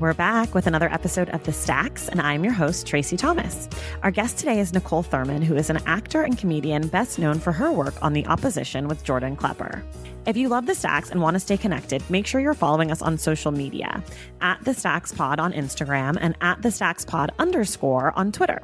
We're back with another episode of The Stacks, and I'm your host, Tracy Thomas. Our guest today is Niccole Thurman, who is an actor and comedian best known for her work on The Opposition with Jordan Klepper. If you love The Stacks and want to stay connected, make sure you're following us on social media at The Stacks Pod on Instagram and at The Stacks Pod underscore on Twitter.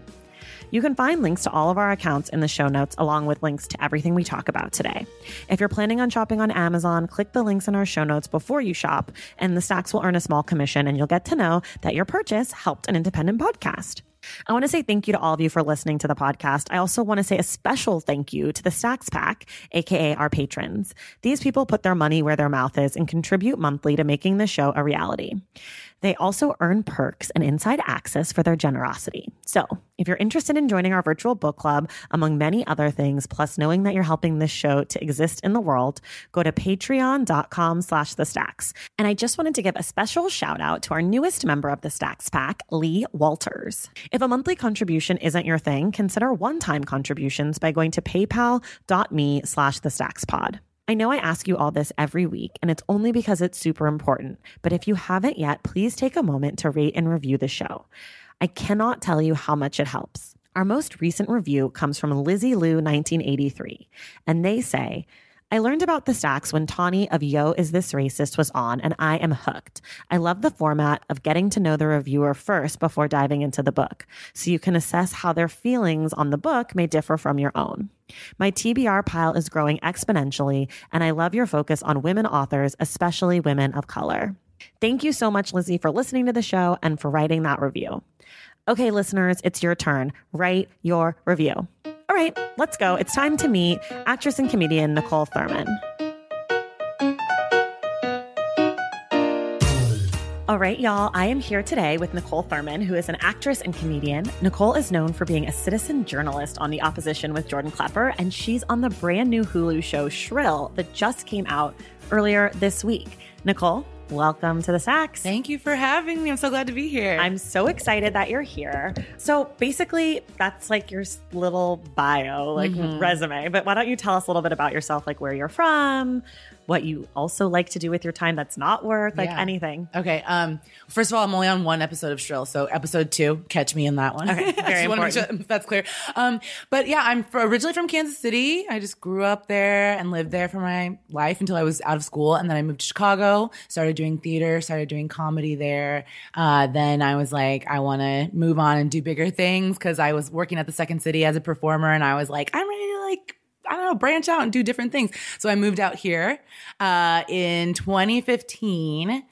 You can find links to all of our accounts in the show notes, along with links to everything we talk about today. If you're planning on shopping on Amazon, click the links in our show notes before you shop, and the stacks will earn a small commission, and you'll get to know that your purchase helped an independent podcast. I want to say thank you to all of you for listening to the podcast. I also want to say a special thank you to the Stacks Pack, aka our patrons. These people put their money where their mouth is and contribute monthly to making the show a reality. They also earn perks and inside access for their generosity. So, if you're interested in joining our virtual book club, among many other things, plus knowing that you're helping this show to exist in the world, go to patreon.com slash the stacks. And I just wanted to give a special shout out to our newest member of the Stacks Pack, Lee Walters. If a monthly contribution isn't your thing, consider one-time contributions by going to paypal.me slash the stacks pod. I know I ask you all this every week, and it's only because it's super important. But if you haven't yet, please take a moment to rate and review the show. I cannot tell you how much it helps. Our most recent review comes from Lizzie Lou 1983, and they say, I learned about the stacks when Tawny of Yo Is This Racist was on, and I am hooked. I love the format of getting to know the reviewer first before diving into the book, so you can assess how their feelings on the book may differ from your own. My TBR pile is growing exponentially, and I love your focus on women authors, especially women of color. Thank you so much, Lizzie, for listening to the show and for writing that review. Okay, listeners, it's your turn. Write your review. All right, let's go. It's time to meet actress and comedian Niccole Thurman. All right, y'all, I am here today with Niccole Thurman, who is an actress and comedian. Niccole is known for being a citizen journalist on The Opposition with Jordan Klepper, and she's on the brand new Hulu show Shrill that just came out earlier this week. Niccole, welcome to the Stacks. Thank you for having me. I'm so glad to be here. I'm so excited that you're here. So basically, that's like your little bio, like Mhm. resume. But why don't you tell us a little bit about yourself, like where you're from, what you also like to do with your time that's not work, like Yeah. anything. okay. Um. First of all, I'm only on one episode of Shrill, so episode two, catch me in that one. Okay, very just sure that's clear. Um. But yeah, I'm originally from Kansas City. I just grew up there and lived there for my life until I was out of school, and then I moved to Chicago. Started doing theater. Started doing comedy there. Uh. Then I was like, I want to move on and do bigger things because I was working at the Second City as a performer, and I was like, I'm ready to like I don't know, branch out and do different things. So I moved out here uh, in 2015.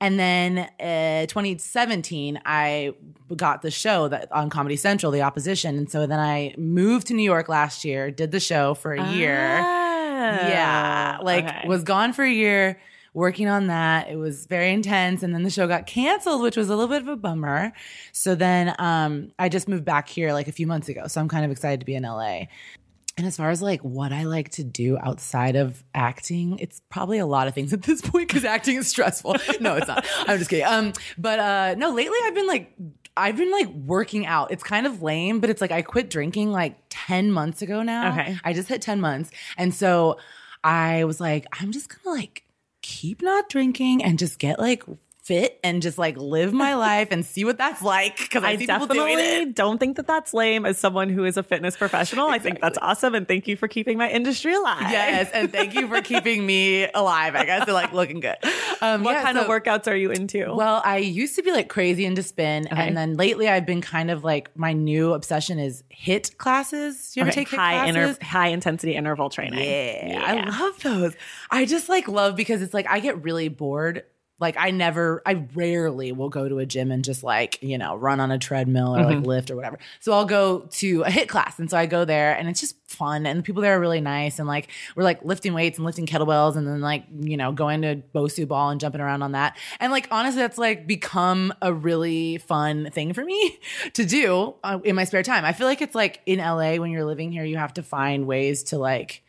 And then uh, 2017, I got the show that on Comedy Central, The Opposition. And so then I moved to New York last year, did the show for a year. Yeah. Like okay. was gone for a year working on that. It was very intense. And then the show got canceled, which was a little bit of a bummer. So then um, I just moved back here like a few months ago. So I'm kind of excited to be in LA. And as far as like what I like to do outside of acting, it's probably a lot of things at this point because acting is stressful. No, it's not. I'm just kidding. Um, but uh, no, lately I've been like, I've been like working out. It's kind of lame, but it's like I quit drinking like 10 months ago now. Okay. I just hit 10 months. And so I was like, I'm just gonna like keep not drinking and just get like fit and just like live my life and see what that's like because I, I see people doing definitely it. don't think that that's lame as someone who is a fitness professional. I think that's awesome. And thank you for keeping my industry alive. Yes, and thank you for keeping me alive. I guess like looking good. Um, What yeah, kind of workouts are you into? Well, I used to be like crazy into spin, Okay. and then lately I've been kind of like my new obsession is HIIT classes. Do you ever Okay, take HIIT high classes? inter- high intensity interval training. Yeah, I love those. I just like love because it's like I get really bored. Like I never, I rarely will go to a gym and just like you know run on a treadmill or Mm-hmm. like lift or whatever. So I'll go to a HIIT class, and so I go there, and it's just fun, and the people there are really nice, and like we're like lifting weights and lifting kettlebells, and then like you know going to Bosu ball and jumping around on that, and like honestly, that's like become a really fun thing for me to do uh, in my spare time. I feel like it's like in LA when you're living here, you have to find ways to like like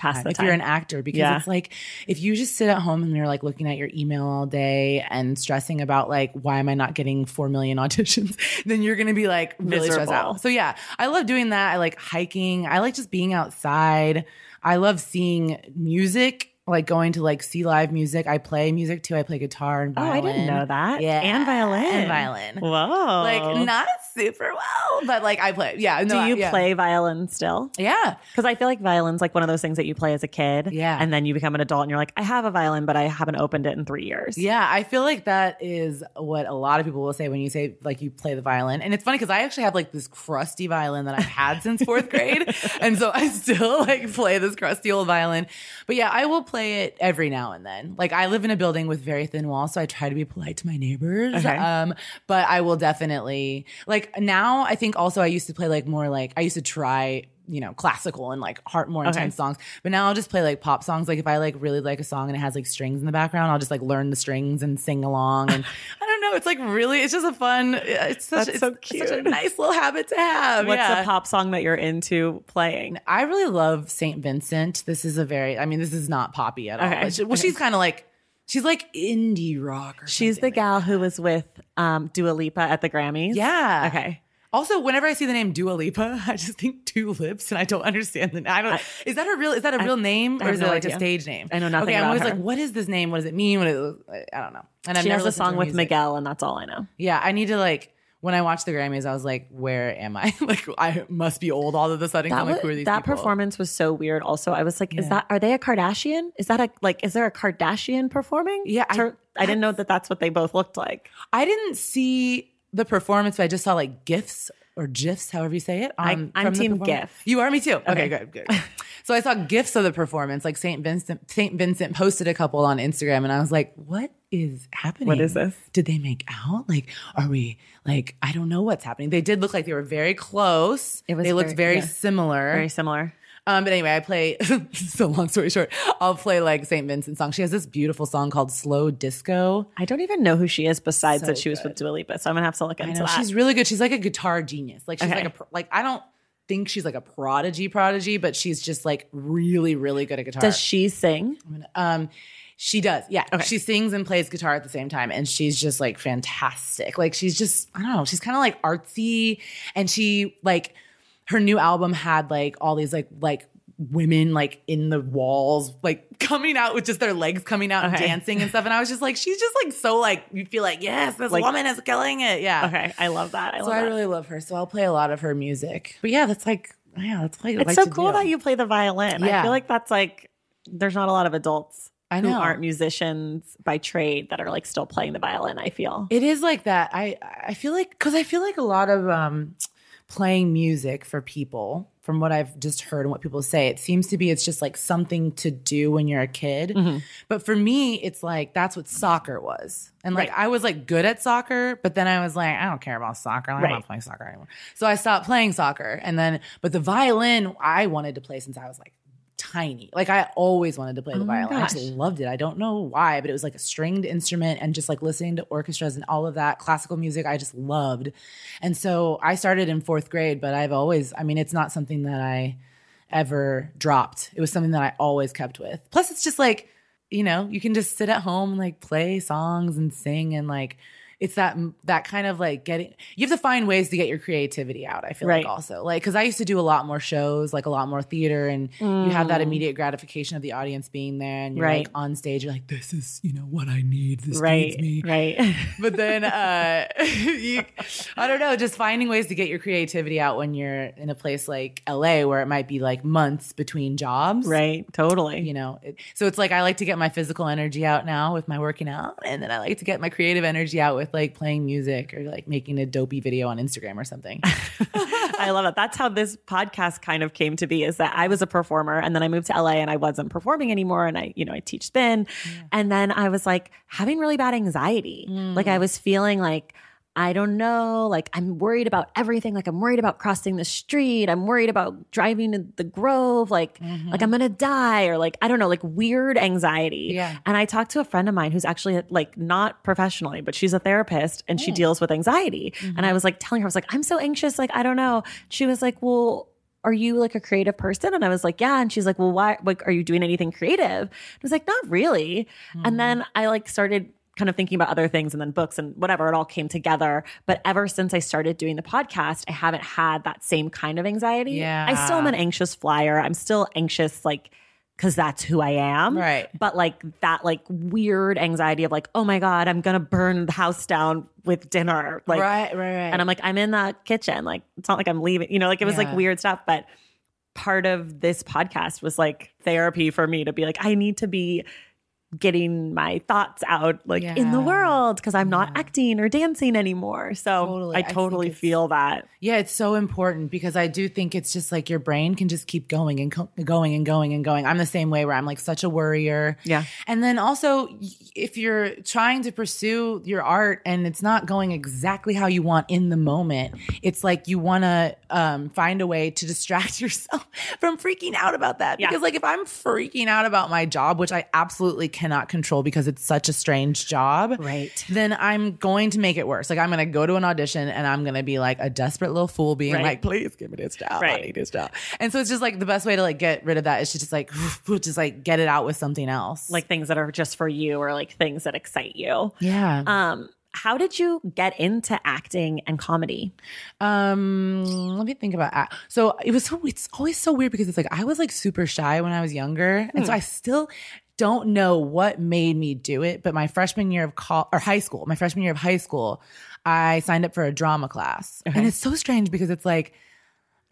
pass the time if you're an actor because Yeah. it's like if you just sit at home and you're like looking at your email all day and stressing about like why am I not getting 4 million auditions then you're going to be like really stressed out. So yeah, I love doing that. I like hiking. I like just being outside. I love seeing music like going to like see live music. I play music too. I play guitar and Oh, violin. I didn't know that. Yeah, And violin. and violin. Whoa. Like not super well, but like I play. Yeah. Do no, you yeah. play violin still? Yeah. Because I feel like violin's like one of those things that you play as a kid. Yeah. And then you become an adult and you're like, I have a violin, but I haven't opened it in three years. Yeah, I feel like that is what a lot of people will say when you say like you play the violin. And it's funny because I actually have like this crusty violin that I've had since fourth grade. And so I still like play this crusty old violin. But yeah, I will play it every now and then. Like I live in a building with very thin walls, so I try to be polite to my neighbors. Okay. Um, but I will definitely like now I think also I used to play like more like I used to try you know, classical and like heart more intense songs. But now I'll just play like pop songs. Like if I like really like a song and it has like strings in the background, I'll just like learn the strings and sing along. And I don't know, it's like really, it's just a fun. It's such, That's it's, so it's such a nice little habit to have. What's yeah. the pop song that you're into playing? I really love Saint Vincent. This is a very, I mean, this is not poppy at all. Okay. She- well, she's kind of like, she's like indie rock. Or She's the gal who was with um, Dua Lipa at the Grammys. Yeah. Okay. Also, whenever I see the name Dua Lipa, I just think two lips, and I don't understand the. I don't. is that her real? Is that a real name, I or is no it like a stage name? I know nothing Okay, I'm always her. like, what is this name? What does it mean? What is, I don't know. And I've She never has a song with. Miguel, and that's all I know. Yeah, I need to like. When I watched the Grammys, I was like, "Where am I? like, I must be old all of a sudden. That, I'm like, who are these that people? performance was so weird. Also, I was like, is that are they a Kardashian? Is that a like? Is there a Kardashian performing? Yeah, I- Tur- I, didn't know that that's what they both looked like. I didn't see the performance, but I just saw like gifs or gifs, however you say it. I- um, I'm from team. GIF. You are me too. Okay, Okay. good, good. so I saw gifs of the performance. Like Saint Vincent, Saint Vincent posted a couple on Instagram, and I was like, "What is happening? What is this? Did they make out? Like, are we like? I don't know what's happening. They did look like they were very close. It was they looked very- very yeah. similar. Very similar. Um, but anyway, I play. so long story short, I'll play like Saint Vincent song. She has this beautiful song called "Slow Disco." I don't even know who she is besides So that she was with Dua Lipa. So I'm gonna have to look I into know that. she's really good. She's like a guitar genius. Like she's Okay. like a pro- like I don't think she's like a prodigy prodigy, but she's just like really really good at guitar. Does she sing? um she does. Yeah. Okay. She sings and plays guitar at the same time and she's just like fantastic. Like she's just I don't know, she's kind of like artsy and she like her new album had like all these like like women like in the walls like coming out with just their legs coming out and dancing and stuff and I was just like she's just like so like you feel like yes this Like- woman is killing it. Yeah. Okay, I love that. I love So I that. really love her. So I'll play a lot of her music. But yeah, that's like yeah, that's like it's so cool that you play the violin. I feel like that's like there's not a lot of adults I who know. aren't musicians by trade that are like still playing the violin. I feel. It is like that. I I feel like because I feel like a lot of um playing music for people from what I've just heard and what people say, it seems to be it's just like something to do when you're a kid. Mm-hmm. But for me, it's like that's what soccer was. And like I was like good at soccer, but then I was like, I don't care about soccer. I'm not playing soccer anymore. So I stopped playing soccer. And then but the violin I wanted to play since I was like tiny. Like I always wanted to play the Oh violin. I just loved it. I don't know why, but it was like a stringed instrument and just like listening to orchestras and all of that classical music I just loved. And so I started in 4th grade, but I've always I mean it's not something that I ever dropped. It was something that I always kept with. Plus it's just like, you know, you can just sit at home and like play songs and sing and like it's that that kind of like getting you have to find ways to get your creativity out i feel Right. like also like because i used to do a lot more shows like a lot more theater and you have that immediate gratification of the audience being there and you're Mm. Right. like on stage you're like this is you know what i need this right, me right. but then uh you, i don't know just finding ways to get your creativity out when you're in a place like la where it might be like months between jobs right, totally. you know it, so it's like i like to get my physical energy out now with my working out and then i like to get my creative energy out with like playing music or like making a dopey video on instagram or something I love it. That's how this podcast kind of came to be is that I was a performer and then I moved to LA and I wasn't performing anymore. And I, you know, I teach spin. And then I was like having really bad anxiety. Mm. Like I was feeling like, I don't know, like I'm worried about everything. Like I'm worried about crossing the street. I'm worried about driving to the Grove. Like, mm-hmm. like I'm gonna die, or like I don't know, like weird anxiety. Yeah. And I talked to a friend of mine who's actually like not professionally, but she's a therapist and she mm. deals with anxiety. And I mm-hmm. was like telling her, I was like, I'm so anxious. Like, I don't know. She was like, well, are you like a creative person? And I was like, yeah. And she's like, well, why, like, are you doing anything creative? I was like, not really. And mm. then I like started kind of thinking about other things and then books and whatever, it all came together. But ever since I started doing the podcast, I haven't had that same kind of anxiety. Yeah. I still am an anxious flyer. I'm still anxious, like, because that's who I am. Right. But like that, like weird anxiety of like, oh my God, I'm going to burn the house down with dinner. Like, right right right and I'm like, I'm in the kitchen. Like, it's not like I'm leaving, you know, like it was Yeah. like weird stuff. But part of this podcast was like therapy for me to be like, I need to be getting my thoughts out like in the world because I'm not Yeah. acting or dancing anymore. So Totally. I I totally it's- feel that. Yeah, it's so important because I do think it's just like your brain can just keep going and co- going and going and going. I'm the same way where I'm like such a worrier. Yeah. And then also, if you're trying to pursue your art and it's not going exactly how you want in the moment, it's like you want to um, find a way to distract yourself from freaking out about that. Yeah. Because, like, if I'm freaking out about my job, which I absolutely cannot control because it's such a strange job, Right. then I'm going to make it worse. Like I'm going to go to an audition and I'm going to be like a desperate little fool being Right. like, please give me this job. I Right. need this job. And so it's just like the best way to like get rid of that is to just like, just like get it out with something else. Like things that are just for you or like things that excite you. yeah. Um, how did you get into acting and comedy? Um, let me think about act- so it was so it's always so weird because it's like I was like super shy when I was younger, and so I still don't know what made me do it. But my freshman year of col- or high school, my freshman year of high school, I signed up for a drama class, uh-huh. and it's so strange because it's like.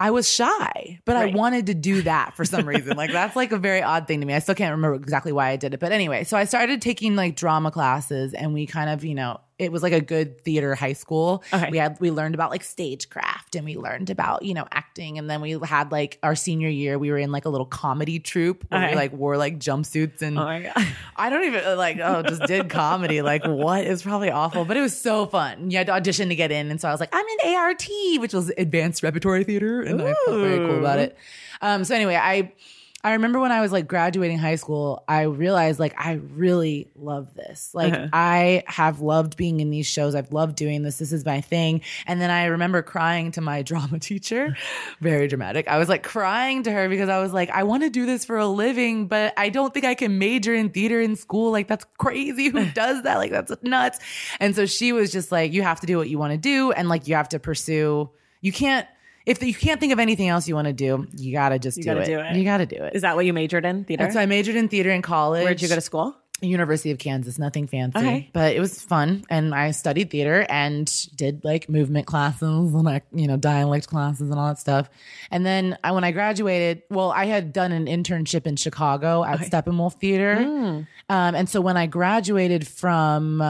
I was shy, but Right. I wanted to do that for some reason. like that's like a very odd thing to me. I still can't remember exactly why I did it. But anyway, so I started taking like drama classes and we kind of, you know, it was like a good theater high school. Okay. We had we learned about like stagecraft and we learned about, you know, acting and then we had like our senior year we were in like a little comedy troupe where Okay. we like wore like jumpsuits and Oh my God. I don't even like oh just did comedy like what is probably awful but it was so fun. You had to audition to get in and so I was like I'm in ART which was advanced repertory theater and I felt very cool about it. Um so anyway, I I remember when I was like graduating high school, I realized like I really love this. Like Uh-huh. I have loved being in these shows. I've loved doing this. This is my thing. And then I remember crying to my drama teacher. Very dramatic. I was like crying to her because I was like, I want to do this for a living, but I don't think I can major in theater in school. Like that's crazy. Who does that? Like that's nuts. And so she was just like, you have to do what you want to do and like you have to pursue. You can't if you can't think of anything else you want to do, you gotta just You do, gotta it. do it. You gotta do it. Is that what you majored in? Theater? And so I majored in theater in college. Where'd you go to school? University of Kansas, nothing fancy, Okay. but it was fun. And I studied theater and did like movement classes and like, you know, dialect classes and all that stuff. And then I, when I graduated, well, I had done an internship in Chicago at Steppenwolf Theater. Mm. Um, and so when I graduated from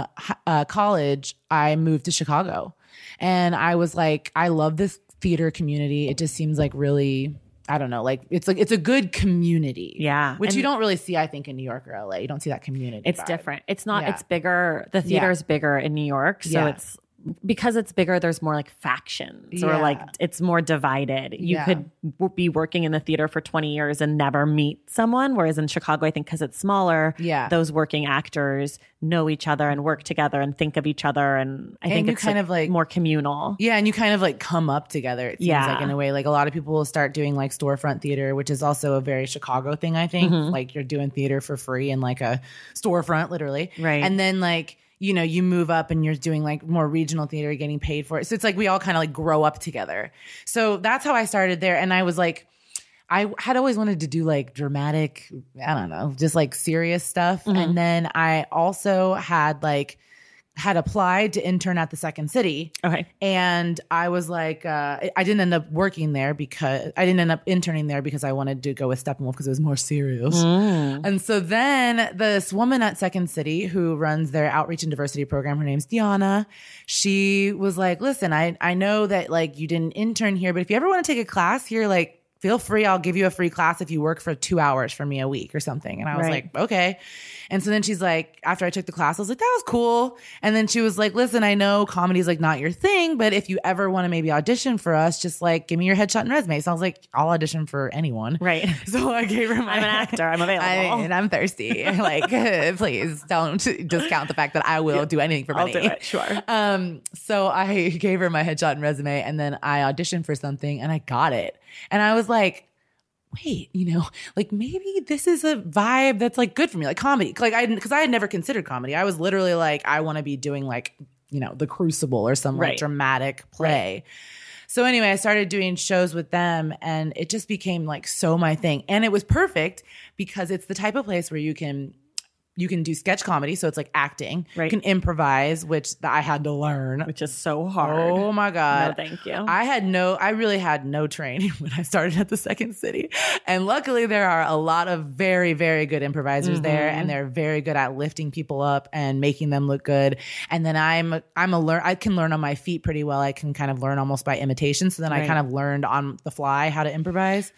uh, college, I moved to Chicago. And I was like, I love this theater community. It just seems like really, I don't know, like it's like it's a good community. Yeah. Which And- you don't really see, I think, in New York or LA. You don't see that community. It's vibe. different. It's not. Yeah. It's bigger. The theater is bigger in New York, so Yeah. it's because it's bigger. There's more like factions, or like it's more divided. You Yeah. could w- be working in the theater for 20 years and never meet someone. Whereas in Chicago, I think because it's smaller, Yeah. those working actors know each other and work together and think of each other. And I And think it's kind of, like- more communal. Yeah, and you kind of like come up together. It seems Yeah. like in a way, like a lot of people will start doing like storefront theater, which is also a very Chicago thing. I think Mm-hmm. like you're doing theater for free in like a storefront, literally, Right. And then like you know, you move up and you're doing like more regional theater, getting paid for it. So it's like we all kind of like grow up together. So that's how I started there. And I was like, I had always wanted to do like dramatic, I don't know, just like serious stuff. Mm-hmm. And then I also had like, had applied to intern at the Second City. Okay. And I was like, uh, I didn't end up working there because I didn't end up interning there because I wanted to go with Steppenwolf because it was more serious. Mm. And so then this woman at Second City who runs their outreach and diversity program, her name's Diana. She was like, listen, I, I know that like you didn't intern here, but if you ever want to take a class here, like feel free. I'll give you a free class if you work for two hours for me a week or something. And I was Right. like, okay. And so then she's like, after I took the class, I was like, that was cool. And then she was like, listen, I know comedy's like not your thing, but if you ever want to maybe audition for us, just like give me your headshot and resume. So I was like, I'll audition for anyone. Right. So I gave her my. I'm an actor. I'm available. I mean, I'm thirsty. like, please don't discount the fact that I will do anything for money. I'll do it. Sure. Um, so I gave her my headshot and resume, and then I auditioned for something, and I got it. And I was like, wait, you know, like maybe this is a vibe that's like good for me, like comedy. Like I, because I had never considered comedy. I was literally like, I want to be doing like, you know, The Crucible or some like dramatic play. So anyway, I started doing shows with them and it just became like so my thing. And it was perfect because it's the type of place where you can you can do sketch comedy, so it's like acting. Right. You can improvise, which I had to learn. Which is so hard. Oh my god. No, thank you. I had no I really had no training when I started at the second city. And luckily there are a lot of very very good improvisers there Mm-hmm. and they're very good at lifting people up and making them look good. And then I'm I'm a learn I can learn on my feet pretty well. I can kind of learn almost by imitation. So then I kind of learned on the fly how to improvise.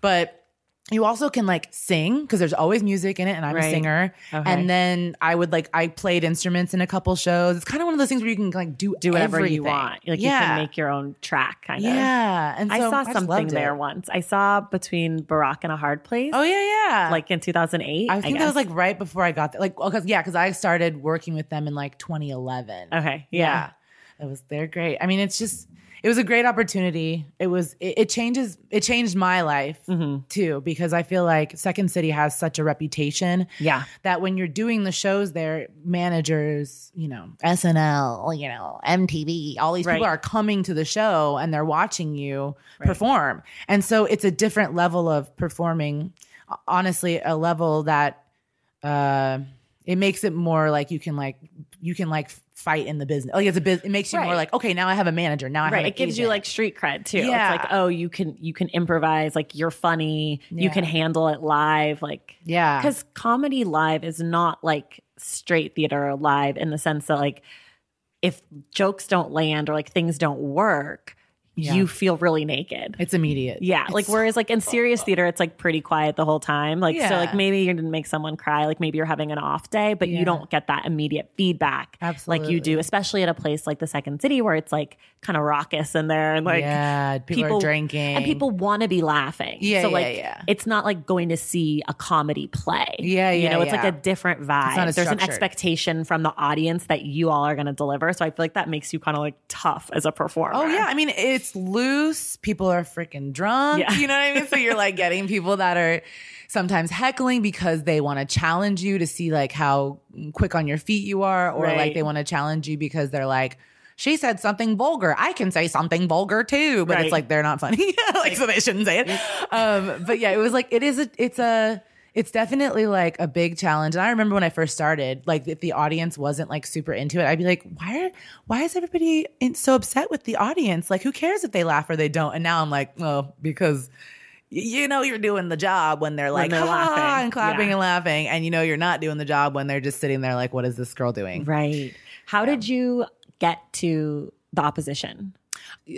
But you also can like sing because there's always music in it and I'm a singer. Okay. And then I would like I played instruments in a couple shows. It's kind of one of those things where you can like do do whatever you everything. want. Like yeah. you can make your own track kind of. Yeah. And I saw just something there once. I saw between Barack and a hard place. Oh yeah, yeah. like in 2008. I think that was like right before I got there. Like, because yeah, because I started working with them in like 2011. okay, Yeah. yeah. It was they're great. I mean, it's just it was a great opportunity. It was it, it changes it changed my life Mm-hmm. too because I feel like Second City has such a reputation. Yeah. That when you're doing the shows there, managers, you know, SNL, you know, MTV, all these people are coming to the show and they're watching you perform. And so it's a different level of performing. Honestly, a level that uh it makes it more like you can like you can like fight in the business. Oh, like it's a business. It makes you more like okay, now I have a manager. Now I have Right. It gives you like street cred too. Yeah. It's like, oh, you can you can improvise, like you're funny, you can handle it live. Like yeah, because comedy live is not like straight theater live in the sense that like if jokes don't land or like things don't work, Yeah. you feel really naked. it's immediate. Yeah, like whereas like in serious theater, it's like pretty quiet the whole time. Like so, like maybe you didn't make someone cry. Like maybe you're having an off day, but Yeah. you don't get that immediate feedback like you do, especially at a place like the Second City where it's like kind of raucous in there and like yeah, people, are drinking and people want to be laughing. Yeah, so yeah, like yeah. it's not like going to see a comedy play. Yeah, You yeah, know, it's yeah. like a different vibe. There's an expectation from the audience that you all are going to deliver. So I feel like that makes you kind of like tough as a performer. Oh yeah, I mean it's loose. People are freaking drunk. Yeah. You know what I mean? So you're like getting people that are sometimes heckling because they want to challenge you to see like how quick on your feet you are, or Right. like they want to challenge you because they're like. She said something vulgar. I can say something vulgar too, but Right. it's like they're not funny. like so they shouldn't say it. Um, but yeah, it was like it is a it's a it's definitely like a big challenge. And I remember when I first started, like if the audience wasn't like super into it, I'd be like, why are why is everybody in, so upset with the audience? Like who cares if they laugh or they don't? And now I'm like, well, because you know you're doing the job when they're like they're "Ha," laughing. and clapping Yeah. and laughing, and you know you're not doing the job when they're just sitting there like, what is this girl doing? Right. How did you get to the opposition?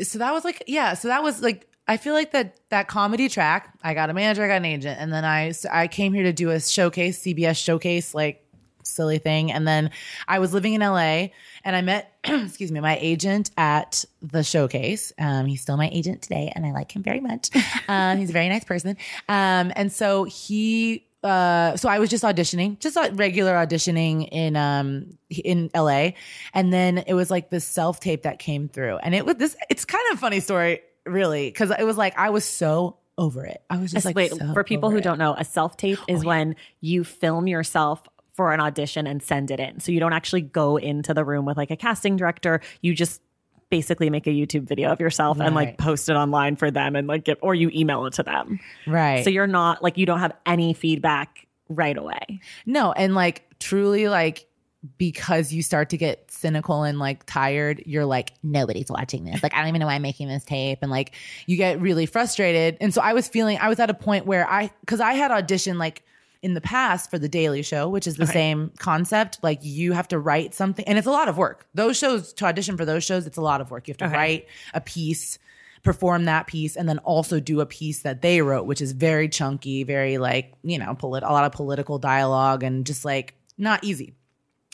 so that was like yeah so that was like i feel like that that comedy track i got a manager i got an agent and then i i came here to do a showcase cbs showcase like silly thing and then i was living in la and i met excuse me my agent at the showcase. Um, he's still my agent today and i like him very much. Um, he's a very nice person. Um, and so he uh, so I was just auditioning, just like regular auditioning in um in LA, and then it was like this self tape that came through, and it was this. It's kind of a funny story, really, because it was like I was so over it. I was just like, Wait, so for people who it. don't know, a self tape oh, is when you film yourself for an audition and send it in. So you don't actually go into the room with like a casting director. You just basically make a YouTube video of yourself and like post it online for them and like get or you email it to them. Right. So you're not like you don't have any feedback right away. No, and like truly like because you start to get cynical and like tired, you're like, nobody's watching this. Like, I don't even know why I'm making this tape. And like, you get really frustrated. And so I was feeling, I was at a point where I, cause I had auditioned like in the past for The Daily Show, which is the same concept. Like, you have to write something, and it's a lot of work. Those shows, to audition for those shows, it's a lot of work. You have to Okay. write a piece perform that piece and then also do a piece that they wrote which is very chunky very like you know polit- a lot of political dialogue and just like not easy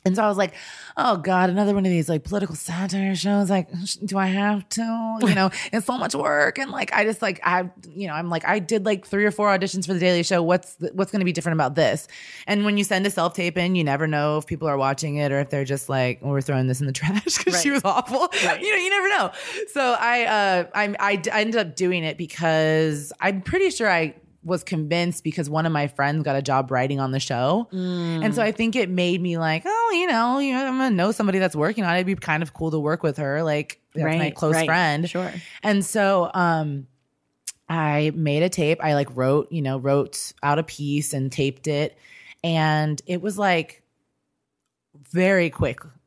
and so I was like, oh God, another one of these like political satire shows. Like, do I have to? You know, it's so much work. And like, I just like, I, you know, I'm like, I did like three or four auditions for the Daily Show. What's, what's going to be different about this? And when you send a self tape in, you never know if people are watching it or if they're just like, oh, we're throwing this in the trash because she was awful. Right. You know, you never know. So I, uh, I, I, d- I ended up doing it because I'm pretty sure I, was convinced because one of my friends got a job writing on the show. And so I think it made me like, oh, you know, you know, I'm gonna know somebody that's working on it. It'd be kind of cool to work with her. Like that's my close right. friend. Sure. And so um I made a tape. I like wrote, you know, wrote out a piece and taped it. And it was like very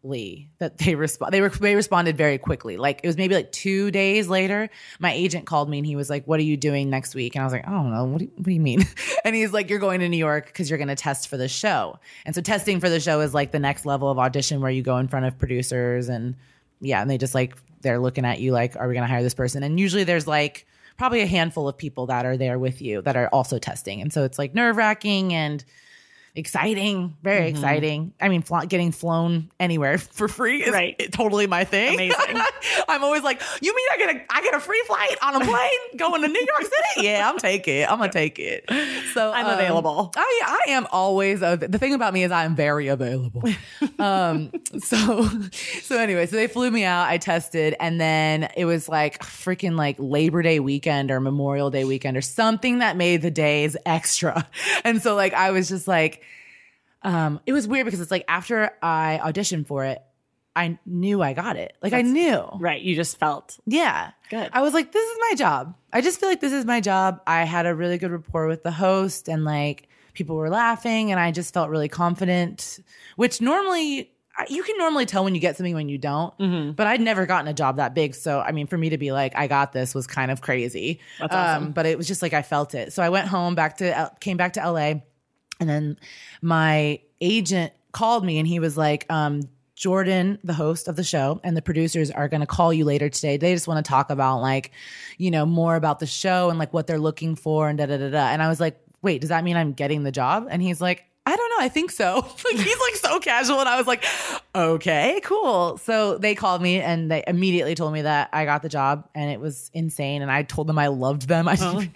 quickly that they respond they they responded very quickly. Like it was maybe like two days later, my agent called me and he was like, What are you doing next week? And I was like, I don't know. What do you, what do you mean? And he's like, You're going to New York because you're gonna test for the show. And so testing for the show is like the next level of audition where you go in front of producers and yeah, and they just like they're looking at you like, Are we gonna hire this person? And usually there's like probably a handful of people that are there with you that are also testing. And so it's like nerve wracking and exciting, very Mm-hmm. exciting. I mean, fl- getting flown anywhere for free is Right. totally my thing. Amazing. I'm always like, you mean I get a I get a free flight on a plane going to New York City? Yeah, I'm take it. I'm gonna take it. So I'm um, available. I I am always av- the thing about me is I'm very available. um. So so anyway, so they flew me out. I tested, and then it was like freaking like Labor Day weekend or Memorial Day weekend or something that made the days extra. And so like I was just like, um, it was weird because it's like after I auditioned for it, I knew I got it. Like I knew. Right. You just felt Yeah. Good. I was like, this is my job. I just feel like this is my job. I had a really good rapport with the host and like people were laughing and I just felt really confident, which normally you can normally tell when you get something when you don't. Mm-hmm. But I'd never gotten a job that big. So, I mean, for me to be like, I got this was kind of crazy. That's awesome. Um, but it was just like I felt it. So I went home back to, came back to LA. And then my agent called me and he was like, um, Jordan, the host of the show, and the producers are going to call you later today. They just want to talk about like, you know, more about the show and like what they're looking for and da da da da. And I was like, wait, does that mean I'm getting the job? And he's like, I don't know. I think so. like he's like so casual, and I was like, okay, cool. So they called me and they immediately told me that I got the job, and it was insane. And I told them I loved them. I, I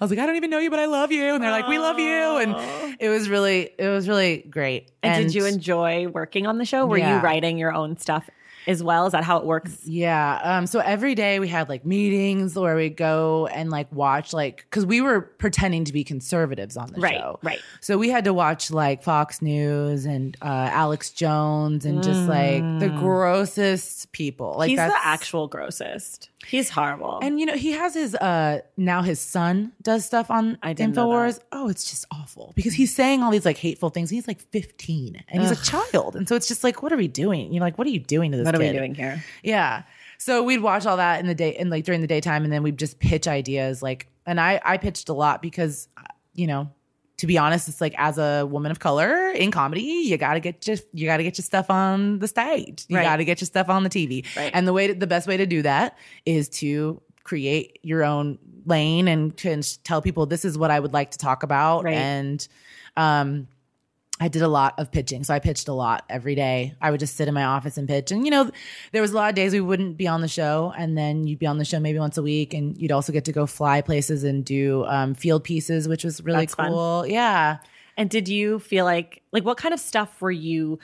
was like, I don't even know you, but I love you. And they're like, we love you. And it was really, it was really great. and, did you enjoy working on the show? Were Yeah. you writing your own stuff as well? Is that how it works? Yeah. Um, so every day we had like meetings where we go and like watch like because we were pretending to be conservatives on the Right, show. right. So we had to watch like Fox News and uh, Alex Jones and just like the grossest people. Like Mm. He's the actual grossest. He's horrible. and you know, he has his uh now his son does stuff on I didn't know InfoWars. Oh, it's just awful because he's saying all these like hateful things. He's like 15 and he's a child. And so it's just like, what are we doing? You're like, what are you doing to this what are we doing here? Yeah. So we'd watch all that in the day and like during the daytime and then we'd just pitch ideas like and I I pitched a lot because you know, to be honest, it's like as a woman of color in comedy, you got to get your you got to get your stuff on the stage. You Right. got to get your stuff on the TV. Right. And the way to, the best way to do that is to create your own lane and to tell people this is what I would like to talk about Right. and um I did a lot of pitching. So I pitched a lot every day. I would just sit in my office and pitch. And, you know, there was a lot of days we wouldn't be on the show. And then you'd be on the show maybe once a week. And you'd also get to go fly places and do um, field pieces, which was really That's fun. cool. Yeah. And did you feel like like what kind of stuff were you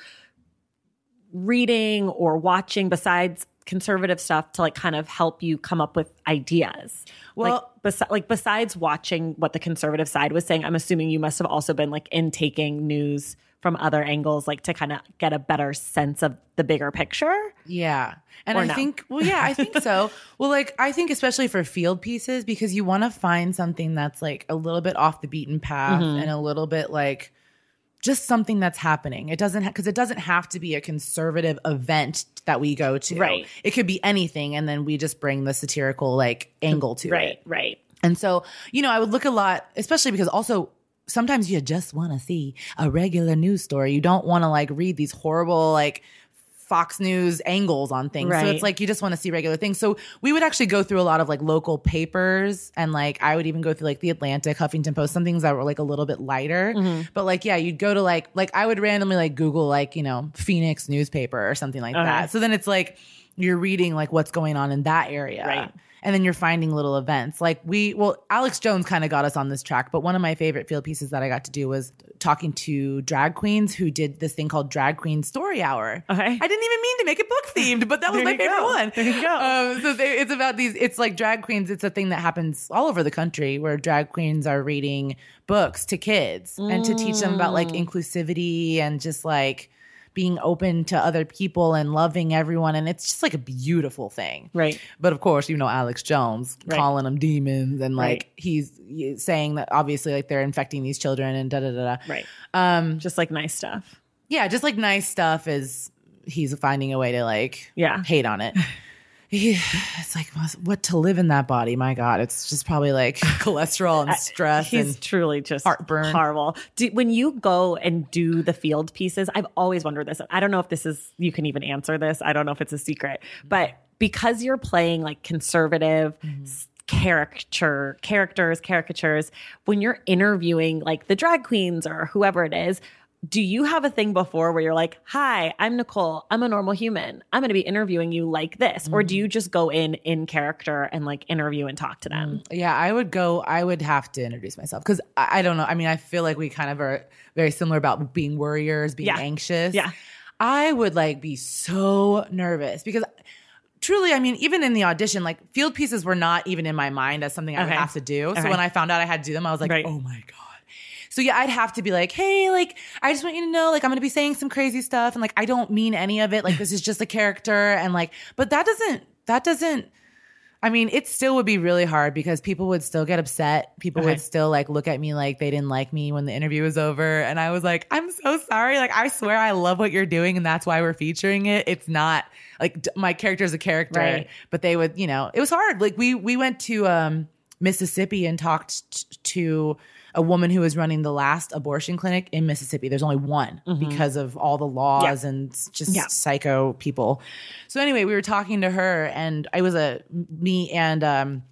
reading or watching besides conservative stuff to like kind of help you come up with ideas? Well- like, like besides watching what the conservative side was saying, I'm assuming you must have also been like intaking news from other angles, like to kind of get a better sense of the bigger picture. Yeah. And I no? think, well, yeah, I think so. well, like, I think especially for field pieces, because you want to find something that's like a little bit off the beaten path Mm-hmm. and a little bit like just something that's happening. It doesn't, because it doesn't have to be a conservative event that we go to. Right. It could be anything. And then we just bring the satirical like angle to it. Right. Right. And so, you know, I would look a lot, especially because also sometimes you just want to see a regular news story. You don't want to like read these horrible, like, Fox News angles on things. So it's like you just want to see regular things. So we would actually go through a lot of like local papers and like I would even go through like the Atlantic, Huffington Post, some things that were like a little bit lighter. Mm-hmm. But like, yeah, you'd go to like, like I would randomly like Google like, you know, Phoenix newspaper or something like Okay. that. So then it's like you're reading like what's going on in that area. Right. And then you're finding little events. Like we, well, Alex Jones kind of got us on this track, but one of my favorite field pieces that I got to do was talking to drag queens who did this thing called Drag Queen Story Hour. Okay. I didn't even mean to make it book themed, but that was my favorite go. one. There you go. Um, so they, it's about these. It's like drag queens. It's a thing that happens all over the country where drag queens are reading books to kids and to teach them about like Mm. inclusivity and just like being open to other people and loving everyone. And it's just like a beautiful thing. Right. But of course, you know Alex Jones Right. calling them demons and like Right. he's, he's saying that obviously like they're infecting these children and da da da da. Right. Um, Just like nice stuff. yeah, just like nice stuff is he's finding a way to like Yeah. hate on it. It's like what to live in that body. My God, it's just probably like cholesterol and stress. He's and truly just heartburn. horrible. Do, when you go and do the field pieces, I've always wondered this. I don't know if this is you can even answer this. I don't know if it's a secret, but because you're playing like conservative. Mm-hmm. caricature characters caricatures when you're interviewing like the drag queens or whoever it is do you have a thing before where you're like hi i'm niccole i'm a normal human i'm going to be interviewing you like this or Mm-hmm. do you just go in in character and like interview and talk to them yeah, I would go. I would have to introduce myself because I, I don't know. I mean, I feel like we kind of are very similar about being worriers, being Yeah. anxious. Yeah. I would like be so nervous because truly, I mean, even in the audition, like field pieces were not even in my mind as something I would have to do. Okay. So when I found out I had to do them, I was like, Right. oh my God. So yeah, I'd have to be like, hey, like, I just want you to know, like, I'm gonna be saying some crazy stuff, and like, I don't mean any of it. Like, this is just a character, and like, but that doesn't, that doesn't. I mean, it still would be really hard because people would still get upset. People Okay. would still like look at me like they didn't like me when the interview was over. And I was like, I'm so sorry. Like, I swear I love what you're doing and that's why we're featuring it. It's not like d- my character is a character, Right. but they would, you know, it was hard. Like, we, we went to, um, Mississippi and talked t- to a woman who was running the last abortion clinic in Mississippi. There's only one because of all the laws and just Yeah. psycho people. So anyway, we were talking to her, and I was a me and um,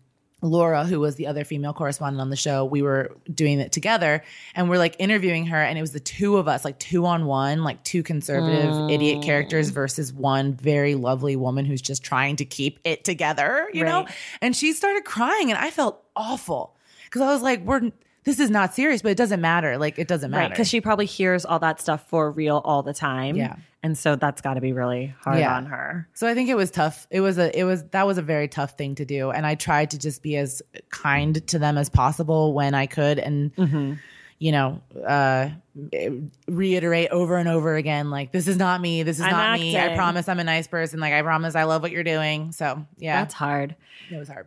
Laura, who was the other female correspondent on the show. We were doing it together, and we're like interviewing her, and it was the two of us, like two on one, like two conservative idiot characters versus one very lovely woman who's just trying to keep it together, you know. And she started crying, and I felt awful because I was like, "We're." This is not serious, but it doesn't matter. Like it doesn't matter Right, because she probably hears all that stuff for real all the time. Yeah. and so that's got to be really hard Yeah. on her. So I think it was tough. It was a it was that was a very tough thing to do and I tried to just be as kind to them as possible when I could and Mm-hmm. you know, uh reiterate over and over again like this is not me. This is I'm not me. I promise I'm a nice person. Like I promise I love what you're doing. So, yeah. That's hard. it was hard.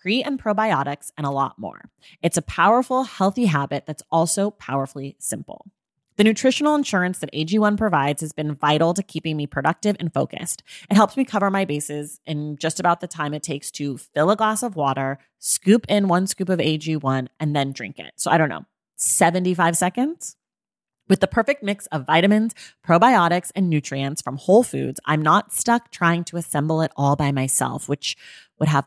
pre and probiotics, and a lot more. It's a powerful, healthy habit that's also powerfully simple. The nutritional insurance that AG1 provides has been vital to keeping me productive and focused. It helps me cover my bases in just about the time it takes to fill a glass of water, scoop in one scoop of AG1, and then drink it. So I don't know, 75 seconds? With the perfect mix of vitamins, probiotics, and nutrients from Whole Foods, I'm not stuck trying to assemble it all by myself, which would have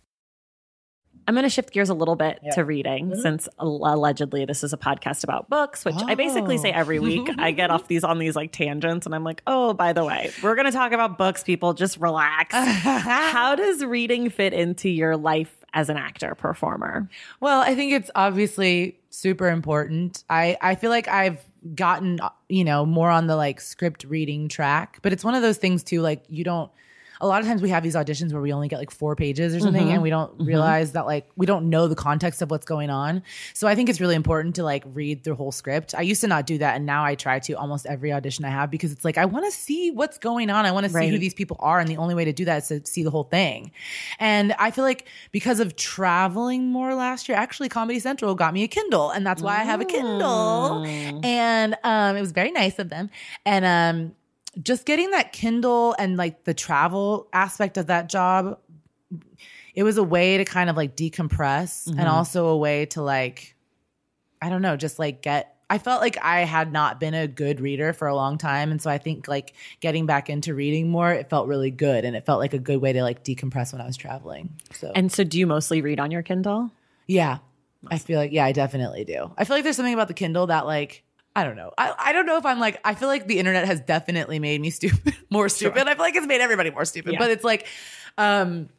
I'm going to shift gears a little bit yeah. to reading mm-hmm. since allegedly this is a podcast about books, which oh. I basically say every oh. week. I get off these on these like tangents and I'm like, oh, by the way, we're going to talk about books, people. Just relax. How does reading fit into your life as an actor performer? Well, I think it's obviously super important. I, I feel like I've gotten, you know, more on the like script reading track, but it's one of those things too, like you don't a lot of times we have these auditions where we only get like four pages or something mm-hmm. and we don't mm-hmm. realize that like we don't know the context of what's going on. So I think it's really important to like read the whole script. I used to not do that and now I try to almost every audition I have because it's like I want to see what's going on. I want to see who these people are and the only way to do that is to see the whole thing. And I feel like because of traveling more last year, actually Comedy Central got me a Kindle and that's why I have a Kindle. Mm. And um it was very nice of them. And um just getting that Kindle and like the travel aspect of that job, it was a way to kind of like decompress mm-hmm. and also a way to like, I don't know, just like get. I felt like I had not been a good reader for a long time. And so I think like getting back into reading more, it felt really good. And it felt like a good way to like decompress when I was traveling. So, and so do you mostly read on your Kindle? Yeah. I feel like, yeah, I definitely do. I feel like there's something about the Kindle that like, I don't know. I, I don't know if I'm like, I feel like the internet has definitely made me stupid, more stupid. Sure. I feel like it's made everybody more stupid, yeah. but it's like, um,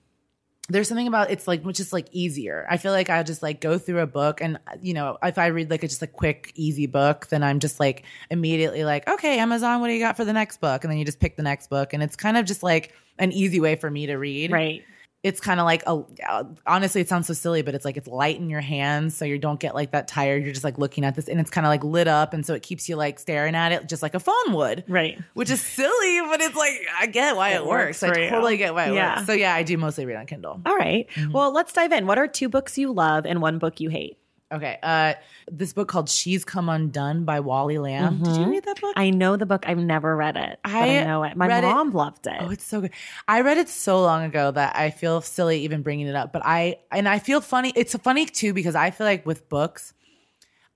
there's something about it's like which is like easier. I feel like I just like go through a book and you know if I read like a just a quick easy book, then I'm just like immediately like okay Amazon, what do you got for the next book? And then you just pick the next book, and it's kind of just like an easy way for me to read. Right it's kind of like a honestly it sounds so silly but it's like it's light in your hands so you don't get like that tired. You're just like looking at this and it's kind of like lit up and so it keeps you like staring at it just like a phone would. Right. Which is silly but it's like i get why it, it works, works i totally get why it yeah. works. So yeah i do mostly read on kindle. All right. mm-hmm. well let's dive in. What are two books you love and one book you hate Okay. Uh, this book called She's Come Undone by Wally Lamb. Mm-hmm. Did you read that book? I know the book. I've never read it. I, I know it. My mom it. loved it. Oh, it's so good. I read it so long ago that I feel silly even bringing it up. But I and I feel funny. It's funny too because I feel like with books,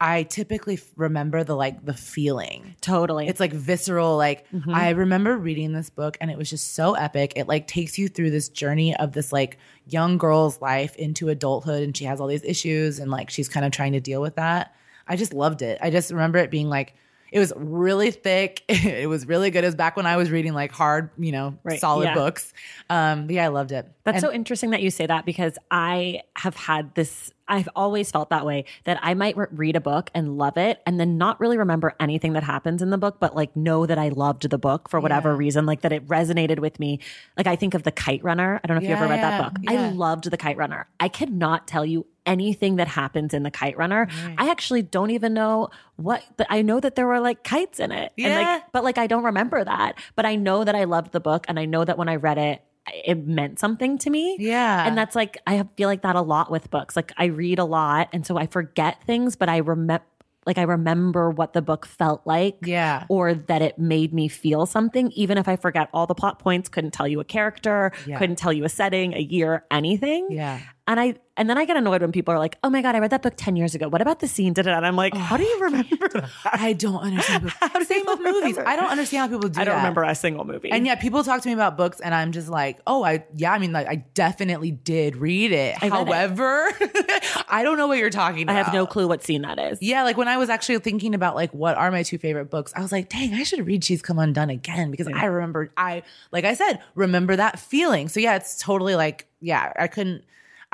I typically remember the like the feeling. Totally. It's like visceral. Like mm-hmm. I remember reading this book and it was just so epic. It like takes you through this journey of this like young girl's life into adulthood and she has all these issues and like she's kind of trying to deal with that. I just loved it. I just remember it being like it was really thick. it was really good. It was back when I was reading like hard, you know, right. solid yeah. books. Um, yeah, I loved it. That's and- so interesting that you say that because I have had this I've always felt that way that I might re- read a book and love it and then not really remember anything that happens in the book, but like know that I loved the book for whatever yeah. reason, like that it resonated with me. Like I think of The Kite Runner. I don't know if yeah, you ever read yeah, that book. I loved The Kite Runner. I cannot tell you anything that happens in the Kite Runner. I actually don't even know what. But I know that there were like kites in it. And Yeah. like, but like I don't remember that. But I know that I loved the book, and I know that when I read it, it meant something to me. Yeah. And that's like I feel like that a lot with books. Like I read a lot, and so I forget things, but I remember. Like I remember what the book felt like, Yeah. or that it made me feel something, even if I forget all the plot points, couldn't tell you a character, Yeah. couldn't tell you a setting, a year, anything. Yeah. And I and then I get annoyed when people are like, "Oh my god, I read that book ten years ago. What about the scene?" And I'm like, "How do you remember that?" I don't understand. How Same with movies. I don't understand how people do I don't that. remember a single movie. And yet people talk to me about books and I'm just like, oh, I, yeah, I mean, like, I definitely did read it. I read it. However, I don't know what you're talking I have no clue what scene that is. Yeah, like when I was actually thinking about like what are my two favorite books, I was like, dang, I should read She's Come Undone again because I remember I like I said, remember that feeling. So yeah, it's totally like, yeah, I couldn't